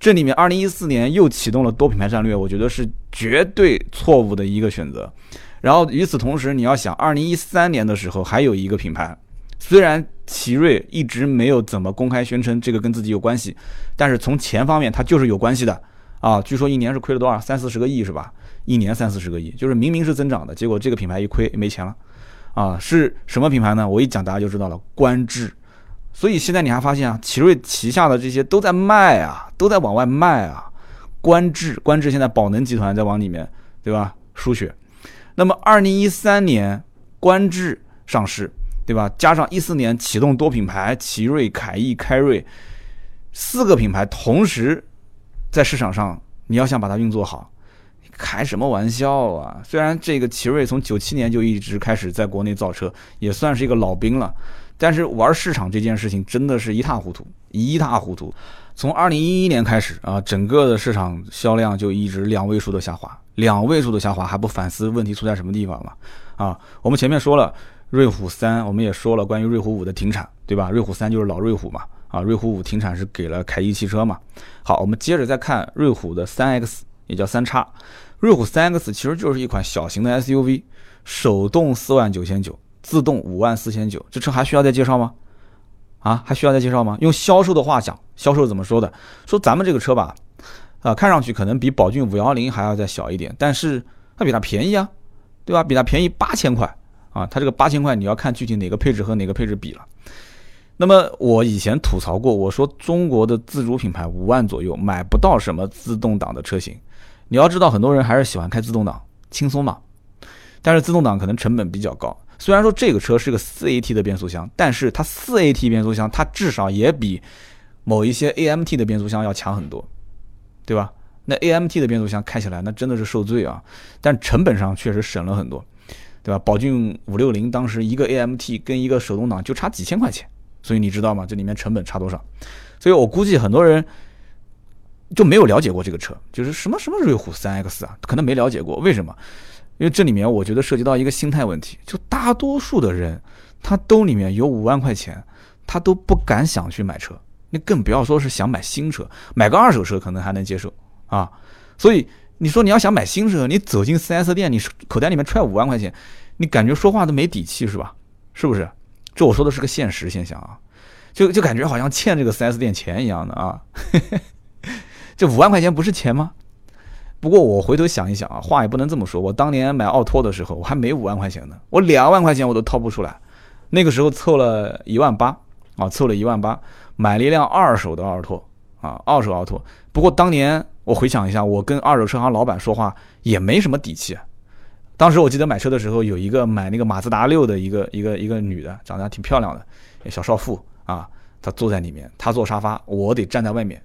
这里面，二零一四年又启动了多品牌战略，我觉得是绝对错误的一个选择。然后与此同时，你要想，二零一三年的时候还有一个品牌，虽然奇瑞一直没有怎么公开宣称这个跟自己有关系，但是从钱方面它就是有关系的啊。据说一年是亏了多少？三四十个亿是吧？一年三四十个亿，就是明明是增长的，结果这个品牌一亏没钱了啊。是什么品牌呢？我一讲大家就知道了，观致。所以现在你还发现啊，奇瑞旗下的这些都在卖啊，都在往外卖啊。观致，观致现在宝能集团在往里面，对吧？输血。那么二零一三年观致上市，对吧？加上一四年启动多品牌，奇瑞、凯翼、凯瑞四个品牌同时在市场上，你要想把它运作好，开什么玩笑啊？虽然这个奇瑞从九七年就一直开始在国内造车，也算是一个老兵了。但是玩市场这件事情真的是一塌糊涂，一塌糊涂。从二零一一年开始啊，整个的市场销量就一直两位数的下滑，两位数的下滑还不反思问题出在什么地方吗？啊，我们前面说了瑞虎三，我们也说了关于瑞虎五的停产，对吧？瑞虎三就是老瑞虎嘛，啊，瑞虎五停产是给了凯翼汽车嘛。好，我们接着再看瑞虎的三 X，也叫三叉。瑞虎三 X 其实就是一款小型的 SUV，手动四万九千九。自动五万四千九，这车还需要再介绍吗？啊，还需要再介绍吗？用销售的话讲，销售怎么说的？说咱们这个车吧，啊，看上去可能比宝骏五幺零还要再小一点，但是它比它便宜啊，对吧？比它便宜八千块啊，它这个八千块你要看具体哪个配置和哪个配置比了。那么我以前吐槽过，我说中国的自主品牌五万左右买不到什么自动挡的车型，你要知道很多人还是喜欢开自动挡，轻松嘛。但是自动挡可能成本比较高。虽然说这个车是个四 AT 的变速箱，但是它四 AT 变速箱，它至少也比某一些 AMT 的变速箱要强很多，对吧？那 AMT 的变速箱开起来那真的是受罪啊！但成本上确实省了很多，对吧？宝骏五六零当时一个 AMT 跟一个手动挡就差几千块钱，所以你知道吗？这里面成本差多少？所以我估计很多人就没有了解过这个车，就是什么什么瑞虎三 X 啊，可能没了解过，为什么？因为这里面我觉得涉及到一个心态问题，就大多数的人，他兜里面有五万块钱，他都不敢想去买车，你更不要说是想买新车，买个二手车可能还能接受啊。所以你说你要想买新车，你走进 4S 店，你口袋里面揣五万块钱，你感觉说话都没底气是吧？是不是？这我说的是个现实现象啊，就就感觉好像欠这个 4S 店钱一样的啊。这五万块钱不是钱吗？不过我回头想一想啊，话也不能这么说。我当年买奥拓的时候，我还没五万块钱呢，我两万块钱我都掏不出来。那个时候凑了一万八啊，凑了一万八，买了一辆二手的奥拓啊，二手奥拓。不过当年我回想一下，我跟二手车行老板说话也没什么底气。当时我记得买车的时候，有一个买那个马自达六的一个一个一个女的，长得还挺漂亮的小少妇啊，她坐在里面，她坐沙发，我得站在外面。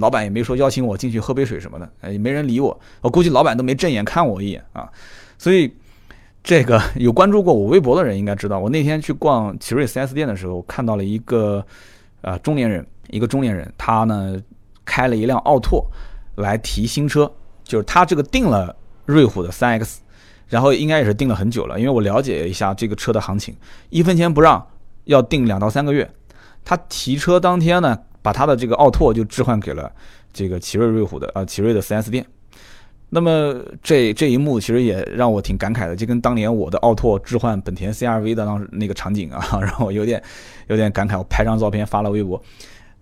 老板也没说邀请我进去喝杯水什么的，也没人理我。我估计老板都没正眼看我一眼啊。所以，这个有关注过我微博的人应该知道，我那天去逛奇瑞 4S 店的时候，看到了一个呃中年人，一个中年人，他呢开了一辆奥拓来提新车，就是他这个订了瑞虎的 3X，然后应该也是订了很久了，因为我了解一下这个车的行情，一分钱不让，要订两到三个月。他提车当天呢。把他的这个奥拓就置换给了这个奇瑞瑞虎的啊奇瑞的 4S 店，那么这这一幕其实也让我挺感慨的，就跟当年我的奥拓置换本田 CRV 的当时那个场景啊，让我有点有点感慨。我拍张照片发了微博。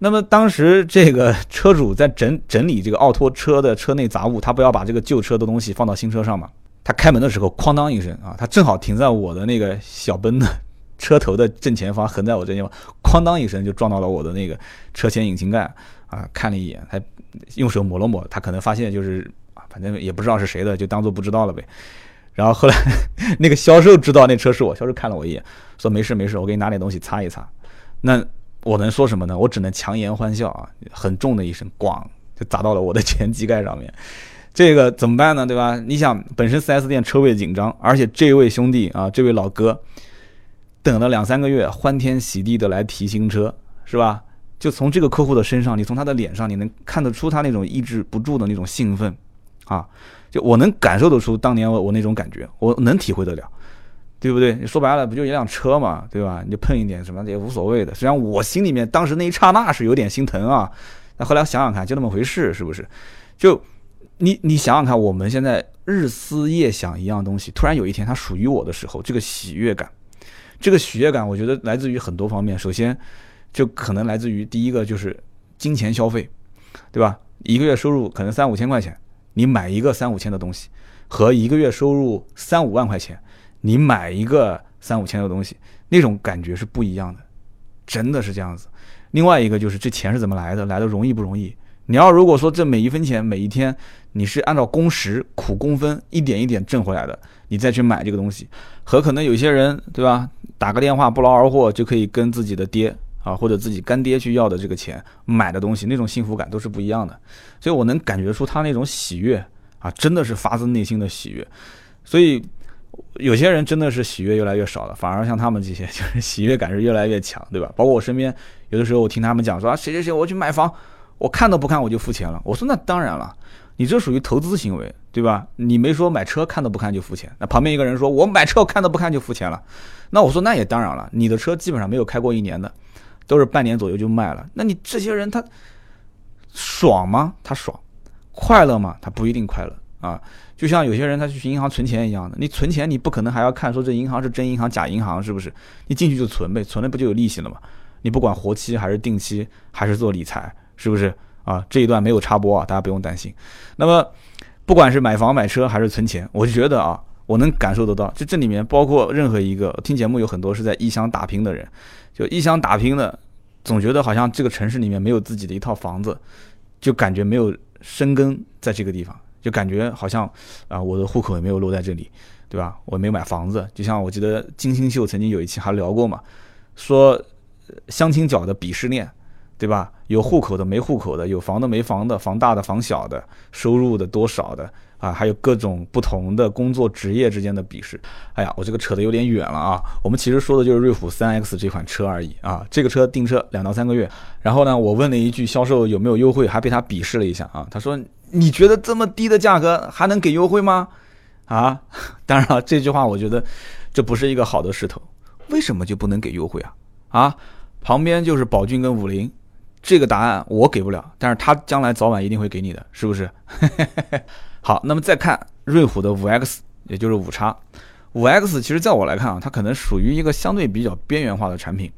那么当时这个车主在整整理这个奥拓车的车内杂物，他不要把这个旧车的东西放到新车上嘛？他开门的时候，哐当一声啊，他正好停在我的那个小奔的车头的正前方，横在我这地方，哐当一声就撞到了我的那个车前引擎盖啊！看了一眼，他用手抹了抹，他可能发现就是啊，反正也不知道是谁的，就当做不知道了呗。然后后来 那个销售知道那车是我，销售看了我一眼，说没事没事，我给你拿点东西擦一擦。那我能说什么呢？我只能强颜欢笑啊！很重的一声，咣，就砸到了我的前机盖上面。这个怎么办呢？对吧？你想，本身 4S 店车位紧张，而且这位兄弟啊，这位老哥，等了两三个月，欢天喜地的来提新车，是吧？就从这个客户的身上，你从他的脸上，你能看得出他那种抑制不住的那种兴奋啊！就我能感受得出当年我我那种感觉，我能体会得了。对不对？说白了，不就一辆车嘛，对吧？你就碰一点什么也无所谓的。虽然我心里面当时那一刹那是有点心疼啊，那后来想想看，就那么回事，是不是？就你你想想看，我们现在日思夜想一样东西，突然有一天它属于我的时候，这个喜悦感，这个喜悦感，我觉得来自于很多方面。首先，就可能来自于第一个就是金钱消费，对吧？一个月收入可能三五千块钱，你买一个三五千的东西，和一个月收入三五万块钱。你买一个三五千的东西，那种感觉是不一样的，真的是这样子。另外一个就是这钱是怎么来的，来的容易不容易？你要如果说这每一分钱每一天你是按照工时苦工分一点一点挣回来的，你再去买这个东西，和可能有些人对吧，打个电话不劳而获就可以跟自己的爹啊或者自己干爹去要的这个钱买的东西，那种幸福感都是不一样的。所以我能感觉出他那种喜悦啊，真的是发自内心的喜悦。所以。有些人真的是喜悦越来越少了，反而像他们这些，就是喜悦感是越来越强，对吧？包括我身边，有的时候我听他们讲说啊，谁谁谁我去买房，我看都不看我就付钱了。我说那当然了，你这属于投资行为，对吧？你没说买车看都不看就付钱。那旁边一个人说我买车看都不看就付钱了，那我说那也当然了，你的车基本上没有开过一年的，都是半年左右就卖了。那你这些人他爽吗？他爽，快乐吗？他不一定快乐啊。就像有些人他去银行存钱一样的，你存钱你不可能还要看说这银行是真银行假银行是不是？你进去就存呗，存了不就有利息了吗？你不管活期还是定期还是做理财，是不是啊？这一段没有插播啊，大家不用担心。那么不管是买房买车还是存钱，我就觉得啊，我能感受得到，就这里面包括任何一个听节目有很多是在异乡打拼的人，就异乡打拼的，总觉得好像这个城市里面没有自己的一套房子，就感觉没有生根在这个地方。就感觉好像啊，我的户口也没有落在这里，对吧？我没买房子，就像我记得金星秀曾经有一期还聊过嘛，说相亲角的鄙视链，对吧？有户口的没户口的，有房的没房的，房大的房小的，收入的多少的啊，还有各种不同的工作职业之间的鄙视。哎呀，我这个扯得有点远了啊。我们其实说的就是瑞虎三 X 这款车而已啊。这个车订车两到三个月，然后呢，我问了一句销售有没有优惠，还被他鄙视了一下啊。他说。你觉得这么低的价格还能给优惠吗？啊，当然了，这句话我觉得这不是一个好的势头。为什么就不能给优惠啊？啊，旁边就是宝骏跟五菱，这个答案我给不了，但是他将来早晚一定会给你的，是不是？好，那么再看瑞虎的五 X，也就是五叉，五 X，其实在我来看啊，它可能属于一个相对比较边缘化的产品。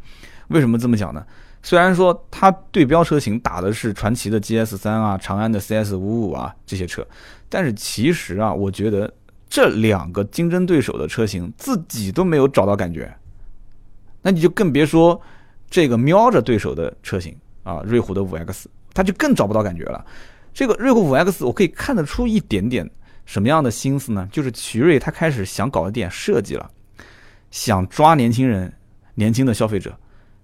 为什么这么讲呢？虽然说它对标车型打的是传祺的 GS 三啊、长安的 CS 五五啊这些车，但是其实啊，我觉得这两个竞争对手的车型自己都没有找到感觉，那你就更别说这个瞄着对手的车型啊，瑞虎的五 X，它就更找不到感觉了。这个瑞虎五 X 我可以看得出一点点什么样的心思呢？就是奇瑞它开始想搞一点设计了，想抓年轻人、年轻的消费者。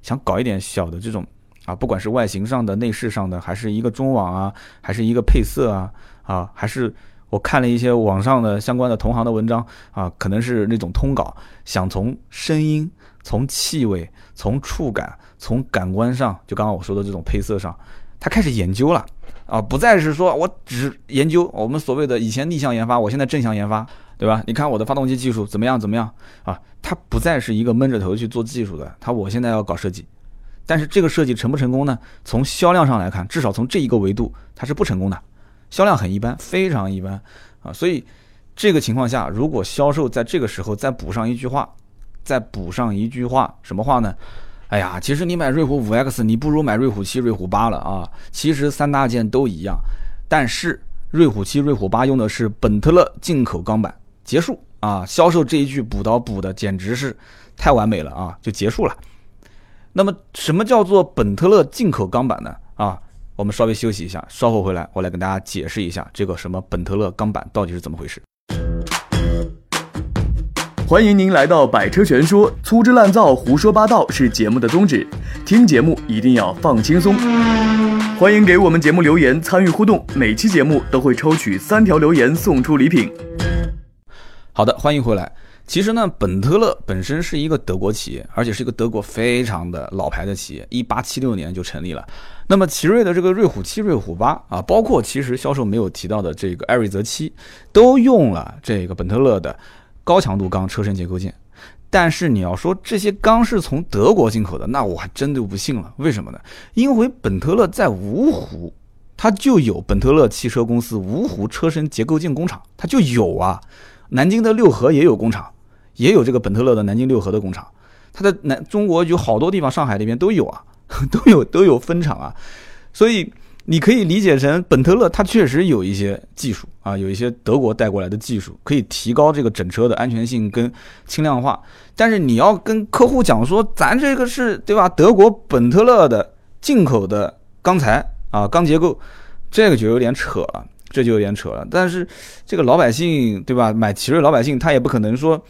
想搞一点小的这种啊，不管是外形上的、内饰上的，还是一个中网啊，还是一个配色啊，啊，还是我看了一些网上的相关的同行的文章啊，可能是那种通稿，想从声音、从气味、从触感、从感官上，就刚刚我说的这种配色上，他开始研究了啊，不再是说我只研究我们所谓的以前逆向研发，我现在正向研发。对吧？你看我的发动机技术怎么样？怎么样啊？他不再是一个闷着头去做技术的，他我现在要搞设计，但是这个设计成不成功呢？从销量上来看，至少从这一个维度，它是不成功的，销量很一般，非常一般啊。所以这个情况下，如果销售在这个时候再补上一句话，再补上一句话，什么话呢？哎呀，其实你买瑞虎五 X，你不如买瑞虎七、瑞虎八了啊。其实三大件都一样，但是瑞虎七、瑞虎八用的是本特勒进口钢板，结束啊。销售这一句补刀补的简直是太完美了啊，就结束了。那么什么叫做本特勒进口钢板呢？啊，我们稍微休息一下，稍后回来我来跟大家解释一下这个什么本特勒钢板到底是怎么回事。欢迎您来到《百车全说》，粗制滥造、胡说八道是节目的宗旨，听节目一定要放轻松。欢迎给我们节目留言参与互动，每期节目都会抽取三条留言送出礼品。好的，欢迎回来。其实呢，本特勒本身是一个德国企业，而且是一个德国非常的老牌的企业，一八七六年就成立了。那么奇瑞的这个瑞虎七、瑞虎八啊，包括其实销售没有提到的这个艾瑞泽七，都用了这个本特勒的。高强度钢车身结构件，但是你要说这些钢是从德国进口的，那我还真就不信了。为什么呢？因为本特勒在芜湖，它就有本特勒汽车公司芜湖车身结构件工厂，它就有啊。南京的六合也有工厂，也有这个本特勒的南京六合的工厂。它在南中国有好多地方，上海那边都有啊，都有都有分厂啊，所以。你可以理解成本特勒，它确实有一些技术啊，有一些德国带过来的技术，可以提高这个整车的安全性跟轻量化。但是你要跟客户讲说，咱这个是对吧？德国本特勒的进口的钢材啊，钢结构，这个就有点扯了，这就有点扯了。但是这个老百姓对吧？买奇瑞老百姓他也不可能说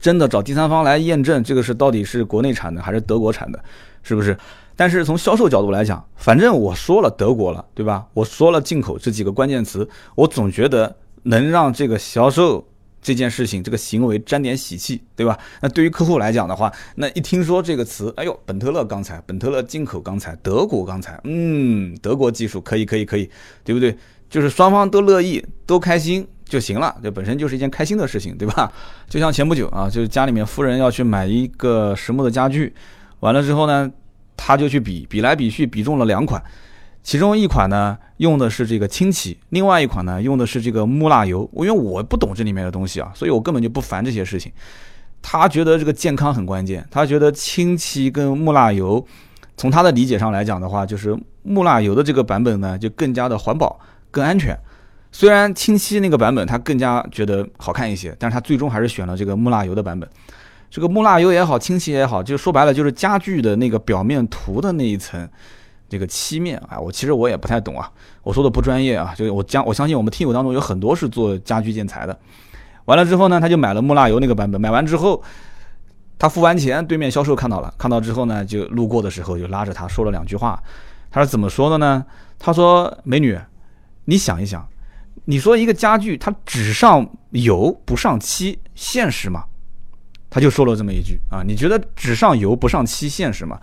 真的找第三方来验证这个是到底是国内产的还是德国产的，是不是？但是从销售角度来讲，反正我说了德国了，对吧？我说了进口这几个关键词，我总觉得能让这个销售这件事情、这个行为沾点喜气，对吧？那对于客户来讲的话，那一听说这个词，哎呦，本特勒钢材，本特勒进口钢材，德国钢材，嗯，德国技术可以，可以，可以，对不对？就是双方都乐意，都开心就行了，这本身就是一件开心的事情，对吧？就像前不久啊，就是家里面夫人要去买一个实木的家具，完了之后呢。他就去比比来比去，比中了两款，其中一款呢用的是这个氢气，另外一款呢用的是这个木蜡油。因为我不懂这里面的东西啊，所以我根本就不烦这些事情。他觉得这个健康很关键，他觉得氢气跟木蜡油，从他的理解上来讲的话，就是木蜡油的这个版本呢就更加的环保、更安全。虽然氢气那个版本他更加觉得好看一些，但是他最终还是选了这个木蜡油的版本。这个木蜡油也好，清漆也好，就说白了就是家具的那个表面涂的那一层，这个漆面啊，我其实我也不太懂啊，我说的不专业啊，就我将我相信我们听友当中有很多是做家居建材的。完了之后呢，他就买了木蜡油那个版本，买完之后，他付完钱，对面销售看到了，看到之后呢，就路过的时候就拉着他说了两句话，他是怎么说的呢？他说：“美女，你想一想，你说一个家具它只上油不上漆，现实吗？”他就说了这么一句啊，你觉得只上油不上漆现实吗？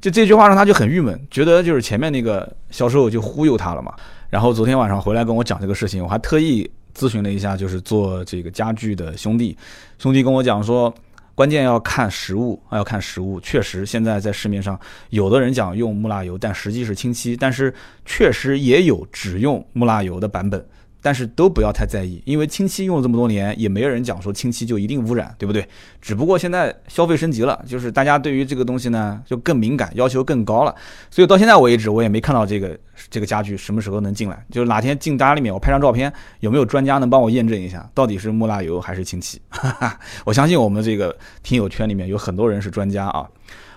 就这句话让他就很郁闷，觉得就是前面那个销售就忽悠他了嘛。然后昨天晚上回来跟我讲这个事情，我还特意咨询了一下，就是做这个家具的兄弟，兄弟跟我讲说，关键要看实物，要看实物。确实，现在在市面上有的人讲用木蜡油，但实际是清漆，但是确实也有只用木蜡油的版本。但是都不要太在意，因为氢漆用了这么多年，也没有人讲说氢漆就一定污染，对不对？只不过现在消费升级了，就是大家对于这个东西呢就更敏感，要求更高了。所以到现在为止，我也没看到这个这个家具什么时候能进来。就是哪天进家里面，我拍张照片，有没有专家能帮我验证一下，到底是木蜡油还是氢漆？我相信我们这个听友圈里面有很多人是专家啊。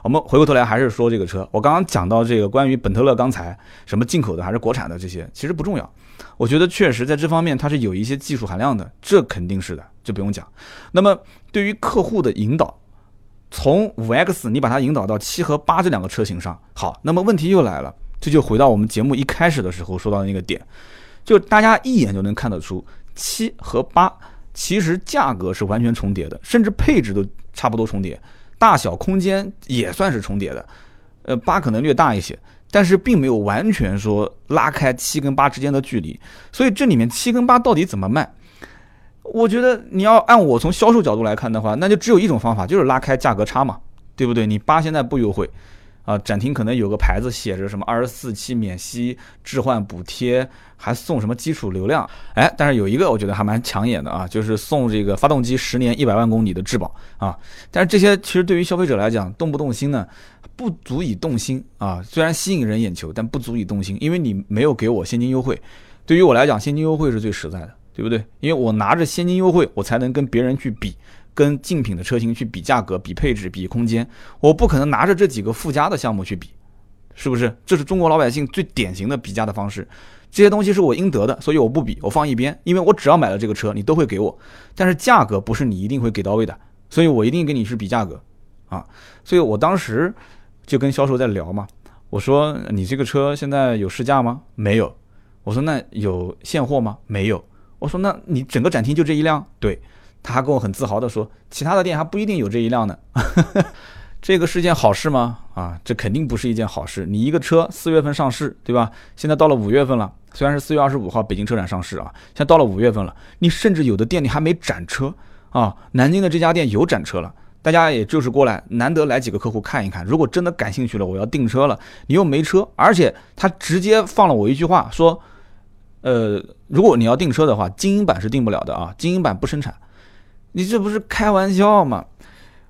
我们回过头来还是说这个车，我刚刚讲到这个关于本特勒钢材，什么进口的还是国产的这些，其实不重要。我觉得确实在这方面它是有一些技术含量的，这肯定是的，就不用讲。那么对于客户的引导，从五 X 你把它引导到七和八这两个车型上，好，那么问题又来了，这就回到我们节目一开始的时候说到的那个点，就大家一眼就能看得出，七和八其实价格是完全重叠的，甚至配置都差不多重叠，大小空间也算是重叠的，呃，八可能略大一些。但是并没有完全说拉开七跟八之间的距离，所以这里面七跟八到底怎么卖？我觉得你要按我从销售角度来看的话，那就只有一种方法，就是拉开价格差嘛，对不对？你八现在不优惠，啊，展厅可能有个牌子写着什么二十四期免息置换补贴，还送什么基础流量，哎，但是有一个我觉得还蛮抢眼的啊，就是送这个发动机十年一百万公里的质保啊。但是这些其实对于消费者来讲，动不动心呢，不足以动心啊。虽然吸引人眼球，但不足以动心，因为你没有给我现金优惠。对于我来讲，现金优惠是最实在的，对不对？因为我拿着现金优惠，我才能跟别人去比。跟竞品的车型去比价格、比配置、比空间，我不可能拿着这几个附加的项目去比，是不是？这是中国老百姓最典型的比价的方式。这些东西是我应得的，所以我不比，我放一边，因为我只要买了这个车，你都会给我。但是价格不是你一定会给到位的，所以我一定跟你是比价格啊。所以我当时就跟销售在聊嘛，我说你这个车现在有试驾吗？没有。我说那有现货吗？没有。我说那你整个展厅就这一辆？对。他还跟我很自豪地说，其他的店还不一定有这一辆呢。这个是件好事吗？啊，这肯定不是一件好事。你一个车四月份上市，对吧？现在到了五月份了，虽然是四月二十五号北京车展上市啊，现在到了五月份了，你甚至有的店里还没展车啊。南京的这家店有展车了，大家也就是过来，难得来几个客户看一看。如果真的感兴趣了，我要订车了，你又没车，而且他直接放了我一句话说，呃，如果你要订车的话，精英版是订不了的啊，精英版不生产。你这不是开玩笑吗？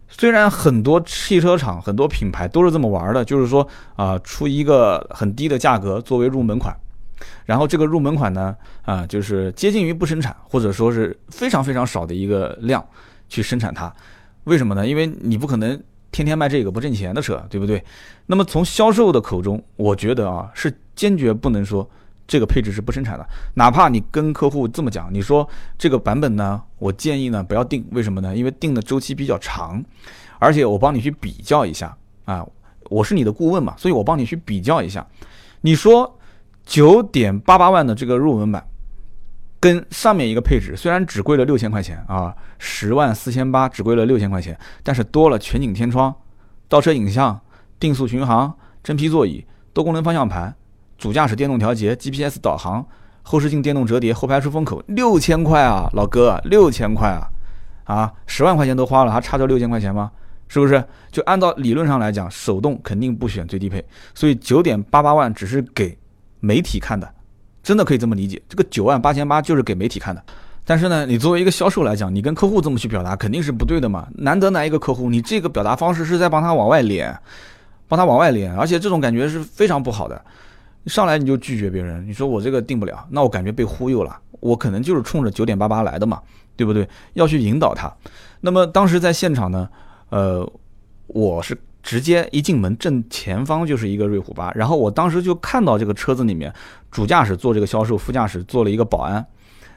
虽然很多汽车厂、很多品牌都是这么玩的，就是说啊，出一个很低的价格作为入门款，然后这个入门款呢，啊，就是接近于不生产，或者说是非常非常少的一个量去生产它。为什么呢？因为你不可能天天卖这个不挣钱的车，对不对？那么从销售的口中，我觉得啊，是坚决不能说。这个配置是不生产的，哪怕你跟客户这么讲，你说这个版本呢，我建议呢不要定，为什么呢？因为定的周期比较长，而且我帮你去比较一下啊，我是你的顾问嘛，所以我帮你去比较一下。你说九点八八万的这个入门版，跟上面一个配置虽然只贵了六千块钱啊，十万四千八只贵了六千块钱，但是多了全景天窗、倒车影像、定速巡航、真皮座椅、多功能方向盘。主驾驶电动调节、GPS 导航、后视镜电动折叠、后排出风口，六千块啊，老哥，六千块啊，啊，十万块钱都花了，还差这六千块钱吗？是不是？就按照理论上来讲，手动肯定不选最低配，所以九点八八万只是给媒体看的，真的可以这么理解。这个九万八千八就是给媒体看的。但是呢，你作为一个销售来讲，你跟客户这么去表达，肯定是不对的嘛。难得来一个客户，你这个表达方式是在帮他往外敛，帮他往外敛，而且这种感觉是非常不好的。上来你就拒绝别人，你说我这个定不了，那我感觉被忽悠了，我可能就是冲着九点八八来的嘛，对不对？要去引导他。那么当时在现场呢，呃，我是直接一进门正前方就是一个瑞虎八，然后我当时就看到这个车子里面主驾驶做这个销售，副驾驶做了一个保安，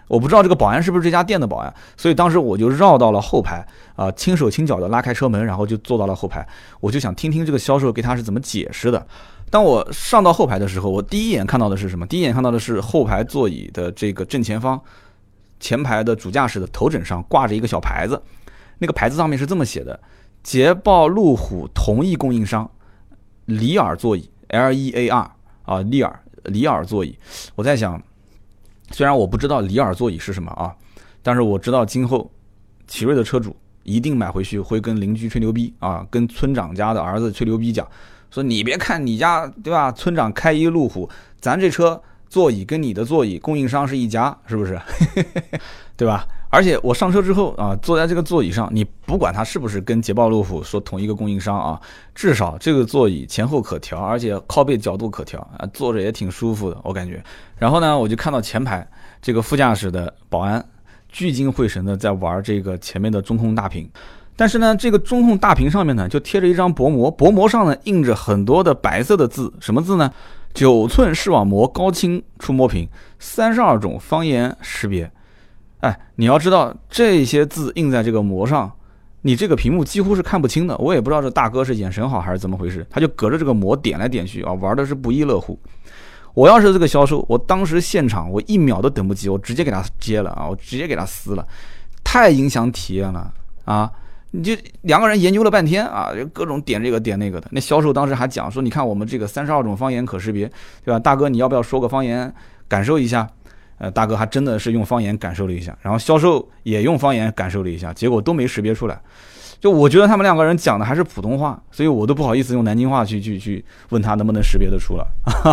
我不知道这个保安是不是这家店的保安，所以当时我就绕到了后排啊，轻手轻脚的拉开车门，然后就坐到了后排，我就想听听这个销售给他是怎么解释的。当我上到后排的时候，我第一眼看到的是什么？第一眼看到的是后排座椅的这个正前方，前排的主驾驶的头枕上挂着一个小牌子，那个牌子上面是这么写的：捷豹路虎同一供应商，里尔座椅 L E A R 啊，里尔里尔座椅。我在想，虽然我不知道里尔座椅是什么啊，但是我知道今后奇瑞的车主一定买回去会跟邻居吹牛逼啊，跟村长家的儿子吹牛逼讲。说你别看你家对吧，村长开一路虎，咱这车座椅跟你的座椅供应商是一家，是不是？对吧？而且我上车之后啊，坐在这个座椅上，你不管它是不是跟捷豹路虎说同一个供应商啊，至少这个座椅前后可调，而且靠背角度可调啊，坐着也挺舒服的，我感觉。然后呢，我就看到前排这个副驾驶的保安聚精会神的在玩这个前面的中控大屏。但是呢，这个中控大屏上面呢，就贴着一张薄膜，薄膜上呢印着很多的白色的字，什么字呢？九寸视网膜高清触摸屏，三十二种方言识别。哎，你要知道这些字印在这个膜上，你这个屏幕几乎是看不清的。我也不知道这大哥是眼神好还是怎么回事，他就隔着这个膜点来点去啊，玩的是不亦乐乎。我要是这个销售，我当时现场我一秒都等不及，我直接给他接了啊，我直接给他撕了，太影响体验了啊！你就两个人研究了半天啊，就各种点这个点那个的。那销售当时还讲说：“你看我们这个三十二种方言可识别，对吧？大哥，你要不要说个方言感受一下？”呃，大哥还真的是用方言感受了一下，然后销售也用方言感受了一下，结果都没识别出来。就我觉得他们两个人讲的还是普通话，所以我都不好意思用南京话去去去问他能不能识别得出来。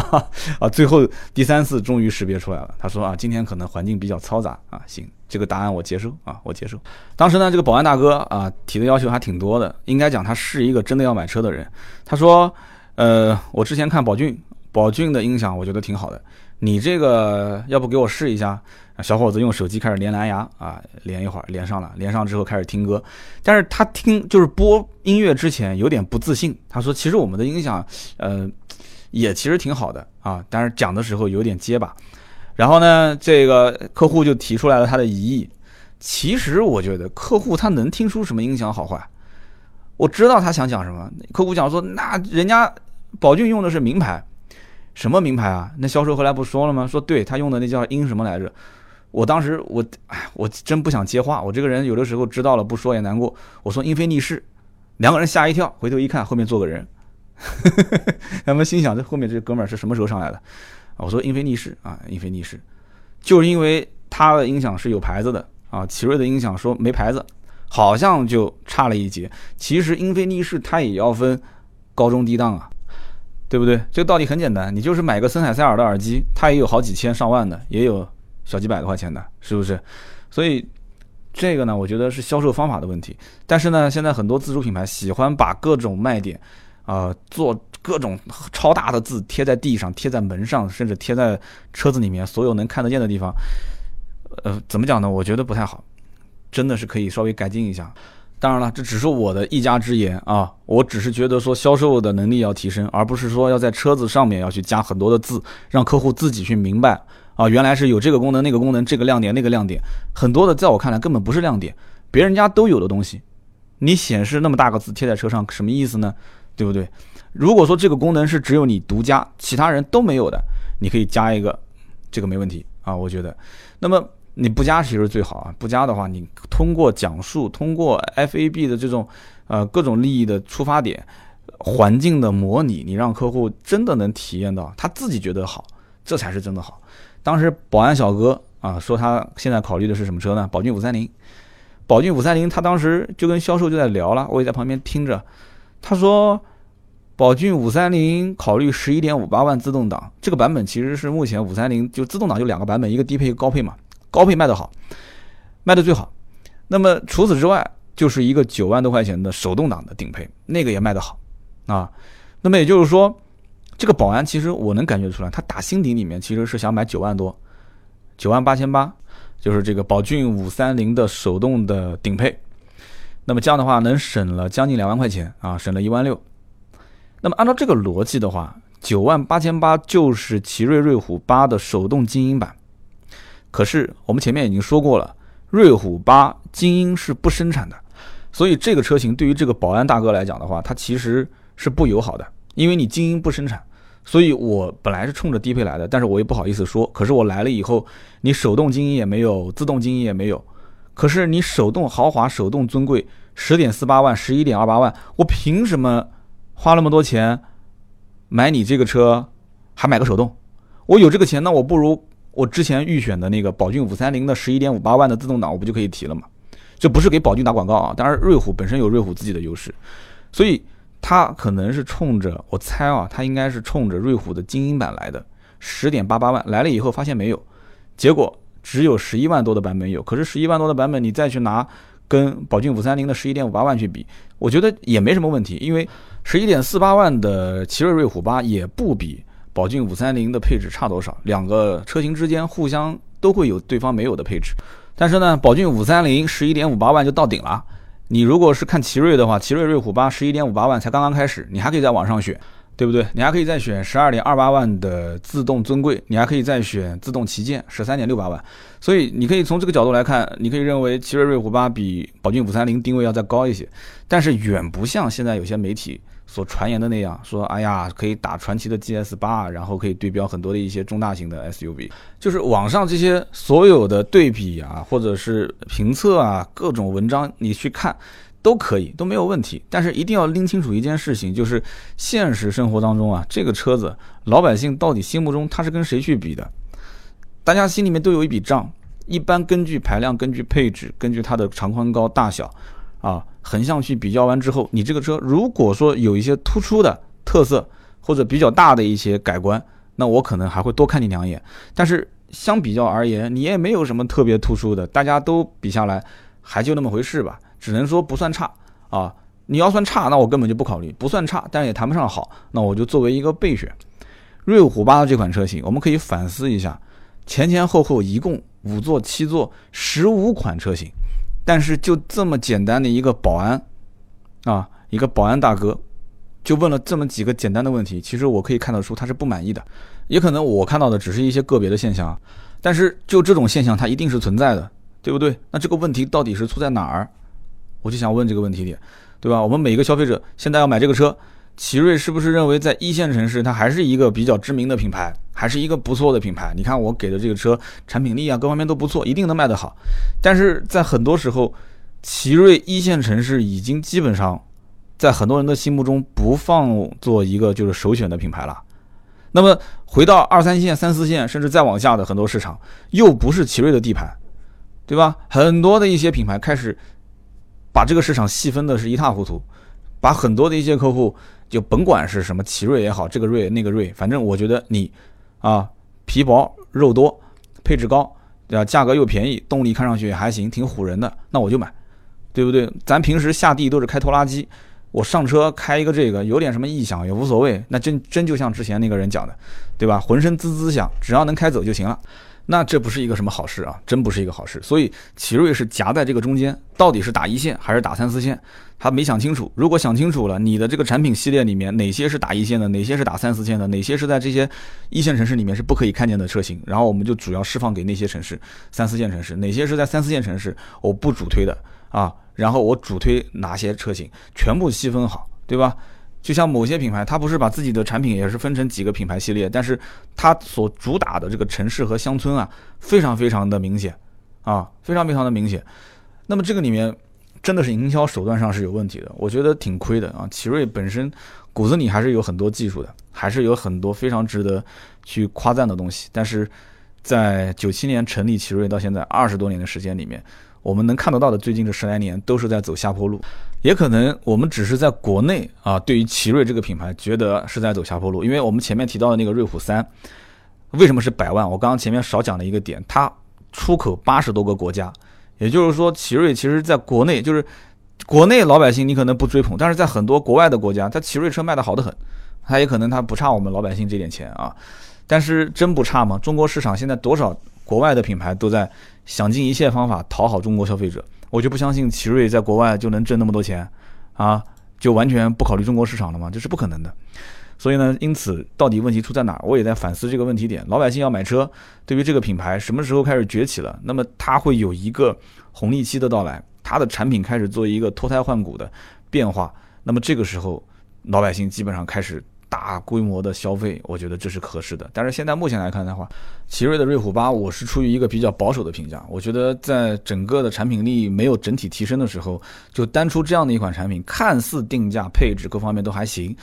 啊，最后第三次终于识别出来了。他说啊，今天可能环境比较嘈杂啊，行，这个答案我接受啊，我接受。当时呢，这个保安大哥啊提的要求还挺多的，应该讲他是一个真的要买车的人。他说，呃，我之前看宝骏，宝骏的音响我觉得挺好的，你这个要不给我试一下？小伙子用手机开始连蓝牙啊，连一会儿，连上了，连上之后开始听歌，但是他听就是播音乐之前有点不自信。他说：“其实我们的音响，呃，也其实挺好的啊，但是讲的时候有点结巴。”然后呢，这个客户就提出来了他的疑义。其实我觉得客户他能听出什么音响好坏？我知道他想讲什么。客户讲说：“那人家宝骏用的是名牌，什么名牌啊？”那销售后来不说了吗？说对他用的那叫英什么来着？我当时我哎，我真不想接话。我这个人有的时候知道了不说也难过。我说英菲尼仕，两个人吓一跳，回头一看后面坐个人，他们心想这后面这哥们儿是什么时候上来的？我说英菲尼仕啊，英菲尼仕，就是因为它的音响是有牌子的啊。奇瑞的音响说没牌子，好像就差了一截。其实英菲尼仕它也要分高中低档啊，对不对？这个道理很简单，你就是买个森海塞尔的耳机，它也有好几千上万的，也有。小几百块钱的，是不是？所以这个呢，我觉得是销售方法的问题。但是呢，现在很多自主品牌喜欢把各种卖点，啊，做各种超大的字贴在地上、贴在门上，甚至贴在车子里面所有能看得见的地方。呃，怎么讲呢？我觉得不太好，真的是可以稍微改进一下。当然了，这只是我的一家之言啊，我只是觉得说销售的能力要提升，而不是说要在车子上面要去加很多的字，让客户自己去明白。啊，原来是有这个功能、那个功能、这个亮点、那个亮点，很多的，在我看来根本不是亮点，别人家都有的东西，你显示那么大个字贴在车上，什么意思呢？对不对？如果说这个功能是只有你独家，其他人都没有的，你可以加一个，这个没问题啊，我觉得。那么你不加其实最好啊，不加的话，你通过讲述，通过 FAB 的这种呃各种利益的出发点，环境的模拟，你让客户真的能体验到，他自己觉得好，这才是真的好。当时保安小哥啊说他现在考虑的是什么车呢？宝骏五三零，宝骏五三零，他当时就跟销售就在聊了，我也在旁边听着。他说，宝骏五三零考虑十一点五八万自动挡，这个版本其实是目前五三零就自动挡就两个版本，一个低配一个高配嘛，高配卖得好，卖得最好。那么除此之外，就是一个九万多块钱的手动挡的顶配，那个也卖得好啊。那么也就是说。这个保安其实我能感觉出来，他打心底里面其实是想买九万多，九万八千八，就是这个宝骏五三零的手动的顶配。那么这样的话能省了将近两万块钱啊，省了一万六。那么按照这个逻辑的话，九万八千八就是奇瑞瑞虎八的手动精英版。可是我们前面已经说过了，瑞虎八精英是不生产的，所以这个车型对于这个保安大哥来讲的话，它其实是不友好的。因为你精英不生产，所以我本来是冲着低配来的，但是我也不好意思说。可是我来了以后，你手动精英也没有，自动精英也没有。可是你手动豪华、手动尊贵，十点四八万、十一点二八万，我凭什么花那么多钱买你这个车，还买个手动？我有这个钱，那我不如我之前预选的那个宝骏五三零的十一点五八万的自动挡，我不就可以提了吗？这不是给宝骏打广告啊，当然瑞虎本身有瑞虎自己的优势，所以。他可能是冲着我猜啊，他应该是冲着瑞虎的精英版来的，十点八八万来了以后发现没有，结果只有十一万多的版本有。可是十一万多的版本你再去拿跟宝骏五三零的十一点五八万去比，我觉得也没什么问题，因为十一点四八万的奇瑞瑞虎八也不比宝骏五三零的配置差多少，两个车型之间互相都会有对方没有的配置。但是呢，宝骏五三零十一点五八万就到顶了。你如果是看奇瑞的话，奇瑞瑞虎八十一点五八万才刚刚开始，你还可以在网上选，对不对？你还可以再选十二点二八万的自动尊贵，你还可以再选自动旗舰十三点六八万。所以你可以从这个角度来看，你可以认为奇瑞瑞虎八比宝骏五三零定位要再高一些，但是远不像现在有些媒体。所传言的那样说，哎呀，可以打传奇的 GS 八，然后可以对标很多的一些中大型的 SUV，就是网上这些所有的对比啊，或者是评测啊，各种文章你去看都可以，都没有问题。但是一定要拎清楚一件事情，就是现实生活当中啊，这个车子老百姓到底心目中它是跟谁去比的？大家心里面都有一笔账，一般根据排量、根据配置、根据它的长宽高大小。啊，横向去比较完之后，你这个车如果说有一些突出的特色或者比较大的一些改观，那我可能还会多看你两眼。但是相比较而言，你也没有什么特别突出的，大家都比下来还就那么回事吧，只能说不算差啊。你要算差，那我根本就不考虑；不算差，但是也谈不上好，那我就作为一个备选。瑞虎八的这款车型，我们可以反思一下，前前后后一共五座、七座、十五款车型。但是就这么简单的一个保安，啊，一个保安大哥，就问了这么几个简单的问题，其实我可以看得出他是不满意的，也可能我看到的只是一些个别的现象，但是就这种现象它一定是存在的，对不对？那这个问题到底是出在哪儿？我就想问这个问题点，对吧？我们每一个消费者现在要买这个车。奇瑞是不是认为在一线城市，它还是一个比较知名的品牌，还是一个不错的品牌？你看我给的这个车产品力啊，各方面都不错，一定能卖得好。但是在很多时候，奇瑞一线城市已经基本上在很多人的心目中不放做一个就是首选的品牌了。那么回到二三线、三四线，甚至再往下的很多市场，又不是奇瑞的地盘，对吧？很多的一些品牌开始把这个市场细分的是一塌糊涂，把很多的一些客户。就甭管是什么奇瑞也好，这个瑞那个瑞，反正我觉得你，啊，皮薄肉多，配置高，对吧？价格又便宜，动力看上去也还行，挺唬人的，那我就买，对不对？咱平时下地都是开拖拉机，我上车开一个这个，有点什么异响也无所谓，那真真就像之前那个人讲的，对吧？浑身滋滋响，只要能开走就行了。那这不是一个什么好事啊，真不是一个好事。所以奇瑞是夹在这个中间，到底是打一线还是打三四线，他没想清楚。如果想清楚了，你的这个产品系列里面哪些是打一线的，哪些是打三四线的，哪些是在这些一线城市里面是不可以看见的车型，然后我们就主要释放给那些城市三四线城市，哪些是在三四线城市我不主推的啊，然后我主推哪些车型，全部细分好，对吧？就像某些品牌，它不是把自己的产品也是分成几个品牌系列，但是它所主打的这个城市和乡村啊，非常非常的明显，啊，非常非常的明显。那么这个里面真的是营销手段上是有问题的，我觉得挺亏的啊。奇瑞本身骨子里还是有很多技术的，还是有很多非常值得去夸赞的东西。但是在九七年成立奇瑞到现在二十多年的时间里面，我们能看得到的最近这十来年都是在走下坡路。也可能我们只是在国内啊，对于奇瑞这个品牌觉得是在走下坡路，因为我们前面提到的那个瑞虎三，为什么是百万？我刚刚前面少讲了一个点，它出口八十多个国家，也就是说，奇瑞其实在国内就是国内老百姓你可能不追捧，但是在很多国外的国家，它奇瑞车卖的好得很，它也可能它不差我们老百姓这点钱啊，但是真不差吗？中国市场现在多少国外的品牌都在想尽一切方法讨好中国消费者。我就不相信奇瑞在国外就能挣那么多钱，啊，就完全不考虑中国市场了吗？这是不可能的。所以呢，因此到底问题出在哪儿？我也在反思这个问题点。老百姓要买车，对于这个品牌什么时候开始崛起了？那么它会有一个红利期的到来，它的产品开始做一个脱胎换骨的变化。那么这个时候，老百姓基本上开始。大规模的消费，我觉得这是合适的。但是现在目前来看的话，奇瑞的瑞虎八，我是出于一个比较保守的评价。我觉得在整个的产品力没有整体提升的时候，就单出这样的一款产品，看似定价、配置各方面都还行。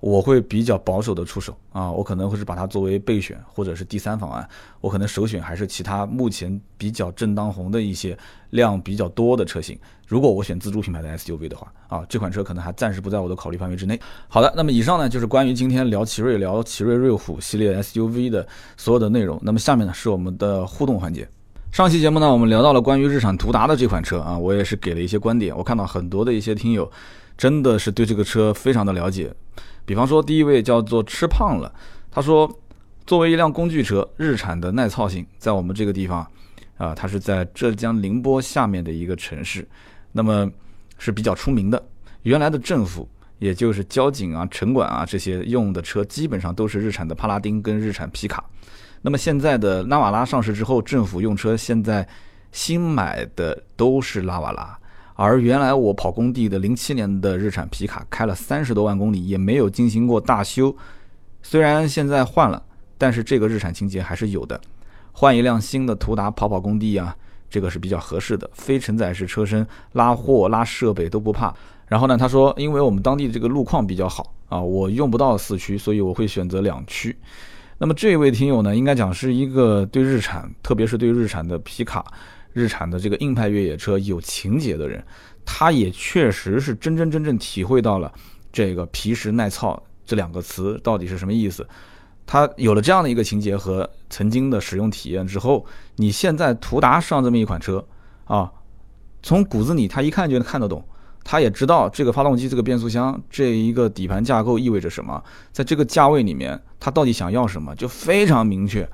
我会比较保守的出手啊，我可能会是把它作为备选或者是第三方案，我可能首选还是其他目前比较正当红的一些量比较多的车型。如果我选自主品牌的 SUV 的话啊，这款车可能还暂时不在我的考虑范围之内。好的，那么以上呢就是关于今天聊奇瑞、聊奇瑞瑞虎系列 SUV 的所有的内容。那么下面呢是我们的互动环节。上期节目呢我们聊到了关于日产途达的这款车啊，我也是给了一些观点。我看到很多的一些听友真的是对这个车非常的了解。比方说，第一位叫做吃胖了，他说，作为一辆工具车，日产的耐操性在我们这个地方，啊，它是在浙江宁波下面的一个城市，那么是比较出名的。原来的政府，也就是交警啊、城管啊这些用的车，基本上都是日产的帕拉丁跟日产皮卡。那么现在的拉瓦拉上市之后，政府用车现在新买的都是拉瓦拉。而原来我跑工地的零七年的日产皮卡开了三十多万公里，也没有进行过大修。虽然现在换了，但是这个日产情节还是有的。换一辆新的途达跑跑工地啊，这个是比较合适的。非承载式车身，拉货拉设备都不怕。然后呢，他说，因为我们当地的这个路况比较好啊，我用不到四驱，所以我会选择两驱。那么这位听友呢，应该讲是一个对日产，特别是对日产的皮卡。日产的这个硬派越野车有情节的人，他也确实是真真正正体会到了这个皮实耐操这两个词到底是什么意思。他有了这样的一个情节和曾经的使用体验之后，你现在途达上这么一款车啊，从骨子里他一看就能看得懂。他也知道这个发动机、这个变速箱、这一个底盘架构意味着什么，在这个价位里面，他到底想要什么，就非常明确。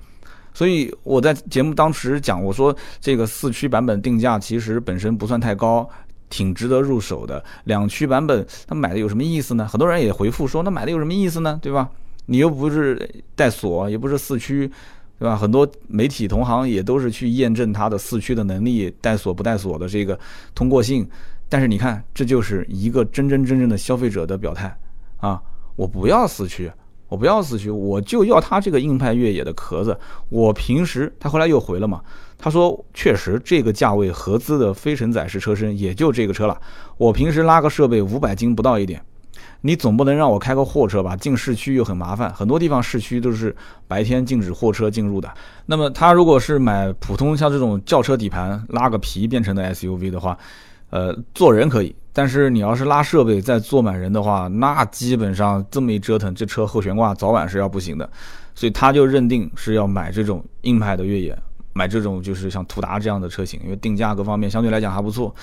所以我在节目当时讲，我说这个四驱版本定价其实本身不算太高，挺值得入手的。两驱版本他买的有什么意思呢？很多人也回复说，那买的有什么意思呢？对吧？你又不是带锁，也不是四驱，对吧？很多媒体同行也都是去验证它的四驱的能力，带锁不带锁的这个通过性。但是你看，这就是一个真真正正的消费者的表态啊！我不要四驱，我不要四驱，我就要它这个硬派越野的壳子。我平时他后来又回了嘛，他说确实这个价位合资的非承载式车身也就这个车了。我平时拉个设备五百斤不到一点，你总不能让我开个货车吧？进市区又很麻烦，很多地方市区都是白天禁止货车进入的。那么他如果是买普通像这种轿车底盘拉个皮变成的 SUV 的话。呃，坐人可以，但是你要是拉设备再坐满人的话，那基本上这么一折腾，这车后悬挂早晚是要不行的。所以他就认定是要买这种硬派的越野，买这种就是像途达这样的车型，因为定价各方面相对来讲还不错。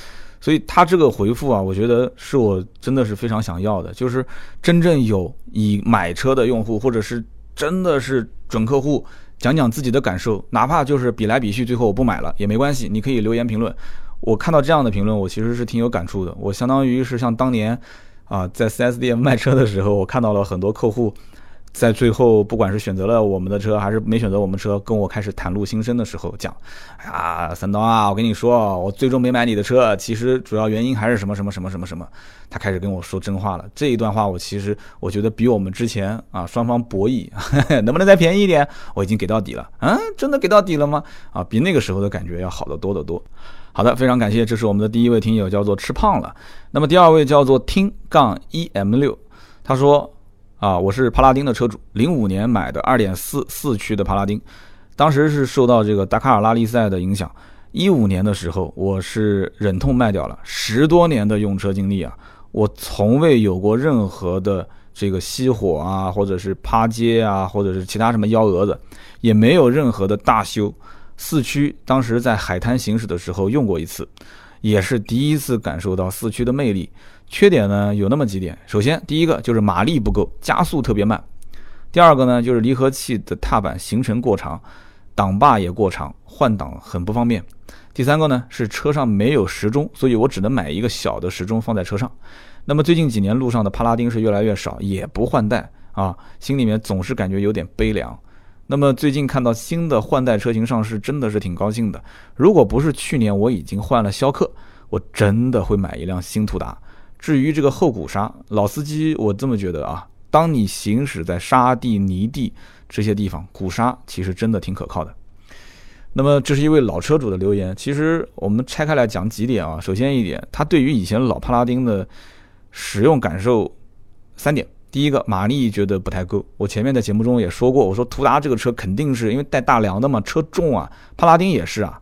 所以他这个回复啊，我觉得是我真的是非常想要的，就是真正有以买车的用户，或者是真的是准客户，讲讲自己的感受，哪怕就是比来比去，最后我不买了也没关系，你可以留言评论。我看到这样的评论，我其实是挺有感触的。我相当于是像当年，啊，在 4S 店卖车的时候，我看到了很多客户，在最后不管是选择了我们的车，还是没选择我们车，跟我开始袒露心声的时候讲：“哎呀，三刀啊，我跟你说，我最终没买你的车，其实主要原因还是什么什么什么什么什么。”他开始跟我说真话了。这一段话，我其实我觉得比我们之前啊双方博弈，能不能再便宜一点，我已经给到底了。嗯，真的给到底了吗？啊，比那个时候的感觉要好得多得多。好的，非常感谢，这是我们的第一位听友，叫做吃胖了。那么第二位叫做听杠一 M 六，他说啊，我是帕拉丁的车主，零五年买的二点四四驱的帕拉丁，当时是受到这个达喀尔拉力赛的影响，一五年的时候我是忍痛卖掉了，十多年的用车经历啊，我从未有过任何的这个熄火啊，或者是趴街啊，或者是其他什么幺蛾子，也没有任何的大修。四驱当时在海滩行驶的时候用过一次，也是第一次感受到四驱的魅力。缺点呢有那么几点，首先第一个就是马力不够，加速特别慢；第二个呢就是离合器的踏板行程过长，挡把也过长，换挡很不方便；第三个呢是车上没有时钟，所以我只能买一个小的时钟放在车上。那么最近几年路上的帕拉丁是越来越少，也不换代啊，心里面总是感觉有点悲凉。那么最近看到新的换代车型上市，真的是挺高兴的。如果不是去年我已经换了逍客，我真的会买一辆新途达。至于这个后鼓刹，老司机我这么觉得啊，当你行驶在沙地、泥地这些地方，鼓刹其实真的挺可靠的。那么这是一位老车主的留言，其实我们拆开来讲几点啊。首先一点，他对于以前老帕拉丁的使用感受三点。第一个马力觉得不太够，我前面在节目中也说过，我说途达这个车肯定是因为带大梁的嘛，车重啊，帕拉丁也是啊，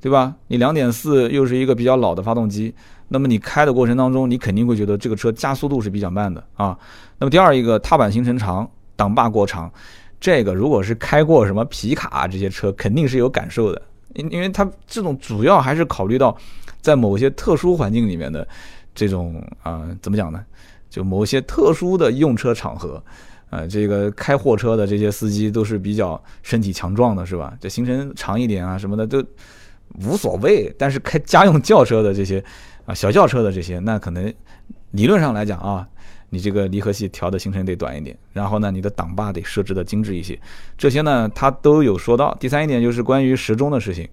对吧？你两点四又是一个比较老的发动机，那么你开的过程当中，你肯定会觉得这个车加速度是比较慢的啊。那么第二一个踏板行程长，挡把过长，这个如果是开过什么皮卡这些车，肯定是有感受的，因因为它这种主要还是考虑到在某些特殊环境里面的这种啊，怎么讲呢？就某些特殊的用车场合，呃，这个开货车的这些司机都是比较身体强壮的，是吧？这行程长一点啊什么的都无所谓。但是开家用轿车的这些小轿车的这些，那可能理论上来讲啊，你这个离合器调的行程得短一点，然后呢，你的挡把得设置的精致一些。这些呢，他都有说到。第三一点就是关于时钟的事情，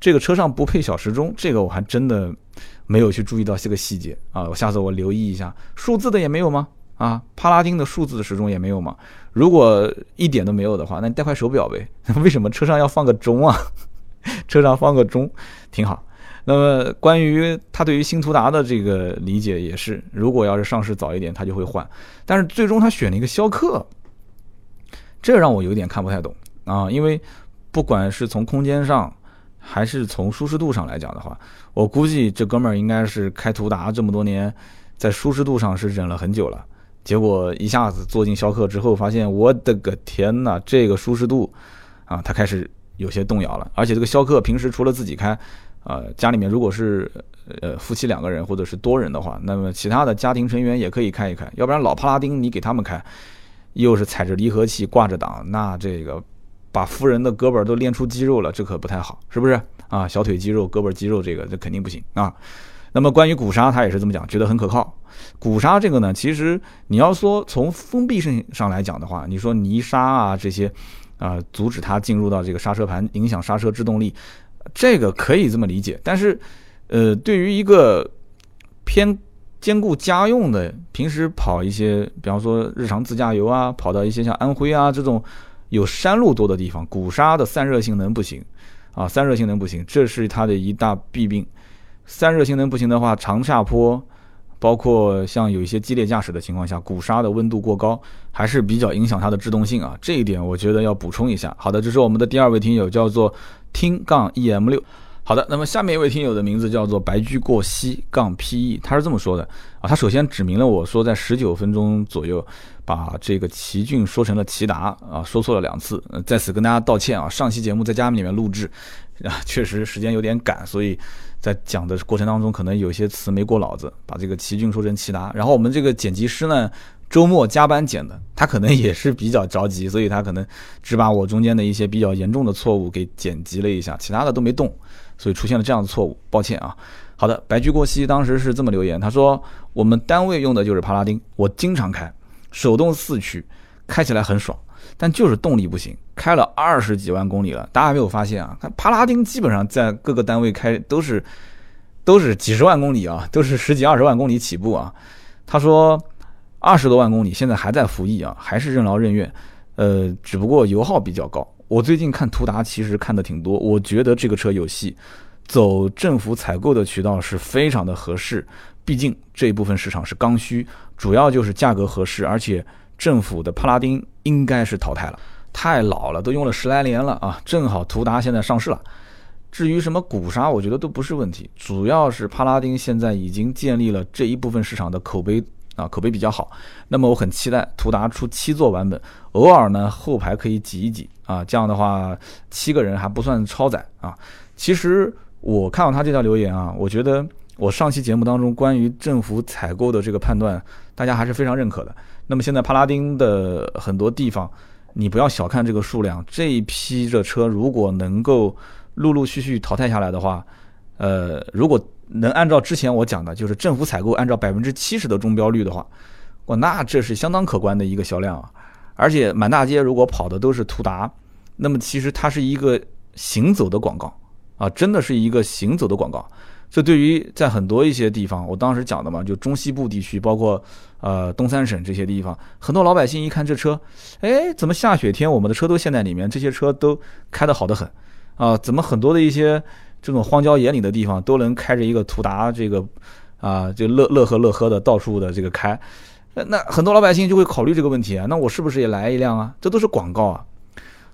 这个车上不配小时钟，这个我还真的。没有去注意到这个细节啊！我下次我留意一下，数字的也没有吗？啊，帕拉丁的数字的时钟也没有吗？如果一点都没有的话，那你带块手表呗。为什么车上要放个钟啊？车上放个钟挺好。那么关于他对于新途达的这个理解也是，如果要是上市早一点，他就会换。但是最终他选了一个逍客，这让我有点看不太懂啊！因为不管是从空间上，还是从舒适度上来讲的话，我估计这哥们儿应该是开途达这么多年，在舒适度上是忍了很久了。结果一下子坐进逍客之后，发现我的个天呐，这个舒适度啊，他开始有些动摇了。而且这个逍客平时除了自己开，呃，家里面如果是呃夫妻两个人或者是多人的话，那么其他的家庭成员也可以开一开。要不然老帕拉丁你给他们开，又是踩着离合器挂着档，那这个把夫人的胳膊都练出肌肉了，这可不太好，是不是啊？小腿肌肉、胳膊肌肉，这个这肯定不行啊。那么关于鼓刹，他也是这么讲，觉得很可靠。鼓刹这个呢，其实你要说从封闭性上来讲的话，你说泥沙啊这些，啊阻止它进入到这个刹车盘，影响刹车制动力，这个可以这么理解。但是，呃，对于一个偏兼顾家用的，平时跑一些，比方说日常自驾游啊，跑到一些像安徽啊这种有山路多的地方，鼓刹的散热性能不行啊，散热性能不行，这是它的一大弊病。散热性能不行的话，长下坡，包括像有一些激烈驾驶的情况下，鼓刹的温度过高，还是比较影响它的制动性啊。这一点我觉得要补充一下。好的，这是我们的第二位听友，叫做听杠 E M 六。好的，那么下面一位听友的名字叫做白驹过隙杠 P E，他是这么说的啊，他首先指明了我说在十九分钟左右把这个奇骏说成了骐达啊，说错了两次，在此跟大家道歉啊。上期节目在家里面录制啊，确实时间有点赶，所以。在讲的过程当中，可能有些词没过脑子，把这个奇骏说成骐达。然后我们这个剪辑师呢，周末加班剪的，他可能也是比较着急，所以他可能只把我中间的一些比较严重的错误给剪辑了一下，其他的都没动，所以出现了这样的错误，抱歉啊。好的，白驹过隙当时是这么留言，他说我们单位用的就是帕拉丁，我经常开，手动四驱，开起来很爽。但就是动力不行，开了二十几万公里了，大家没有发现啊？看帕拉丁基本上在各个单位开都是都是几十万公里啊，都是十几二十万公里起步啊。他说二十多万公里现在还在服役啊，还是任劳任怨。呃，只不过油耗比较高。我最近看途达其实看的挺多，我觉得这个车有戏，走政府采购的渠道是非常的合适。毕竟这一部分市场是刚需，主要就是价格合适，而且。政府的帕拉丁应该是淘汰了，太老了，都用了十来年了啊！正好途达现在上市了。至于什么鼓刹，我觉得都不是问题，主要是帕拉丁现在已经建立了这一部分市场的口碑啊，口碑比较好。那么我很期待途达出七座版本，偶尔呢后排可以挤一挤啊，这样的话七个人还不算超载啊。其实我看到他这条留言啊，我觉得我上期节目当中关于政府采购的这个判断，大家还是非常认可的。那么现在帕拉丁的很多地方，你不要小看这个数量。这一批的车如果能够陆陆续续淘汰下来的话，呃，如果能按照之前我讲的，就是政府采购按照百分之七十的中标率的话，哇，那这是相当可观的一个销量啊！而且满大街如果跑的都是途达，那么其实它是一个行走的广告啊，真的是一个行走的广告。这对于在很多一些地方，我当时讲的嘛，就中西部地区，包括呃东三省这些地方，很多老百姓一看这车，哎，怎么下雪天我们的车都陷在里面？这些车都开得好得很，啊，怎么很多的一些这种荒郊野岭的地方都能开着一个途达，这个啊就乐乐呵乐呵的到处的这个开，那很多老百姓就会考虑这个问题啊，那我是不是也来一辆啊？这都是广告啊。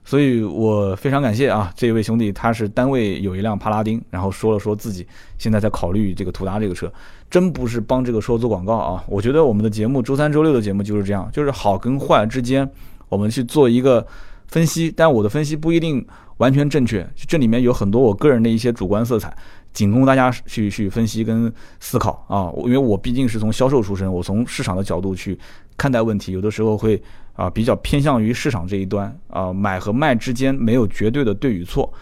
所以我非常感谢啊，这一位兄弟，他是单位有一辆帕拉丁，然后说了说自己现在在考虑这个途达这个车，真不是帮这个车做广告啊。我觉得我们的节目周三周六的节目就是这样，就是好跟坏之间，我们去做一个分析，但我的分析不一定完全正确，这里面有很多我个人的一些主观色彩，仅供大家去去分析跟思考啊。因为我毕竟是从销售出身，我从市场的角度去看待问题，有的时候会。啊，比较偏向于市场这一端啊，买和卖之间没有绝对的对与错，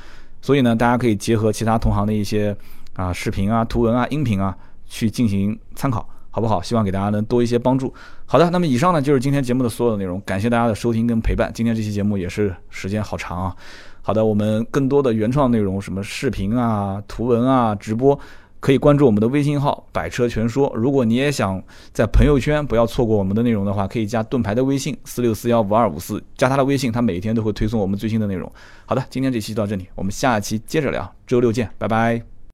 所以呢，大家可以结合其他同行的一些啊视频啊、图文啊、音频啊去进行参考，好不好？希望给大家能多一些帮助。好的，那么以上呢就是今天节目的所有的内容，感谢大家的收听跟陪伴。今天这期节目也是时间好长啊。好的，我们更多的原创内容，什么视频啊、图文啊、直播。可以关注我们的微信号“百车全说”。如果你也想在朋友圈不要错过我们的内容的话，可以加盾牌的微信四六四幺五二五四，加他的微信，他每天都会推送我们最新的内容。好的，今天这期到这里，我们下期接着聊，周六见，拜拜。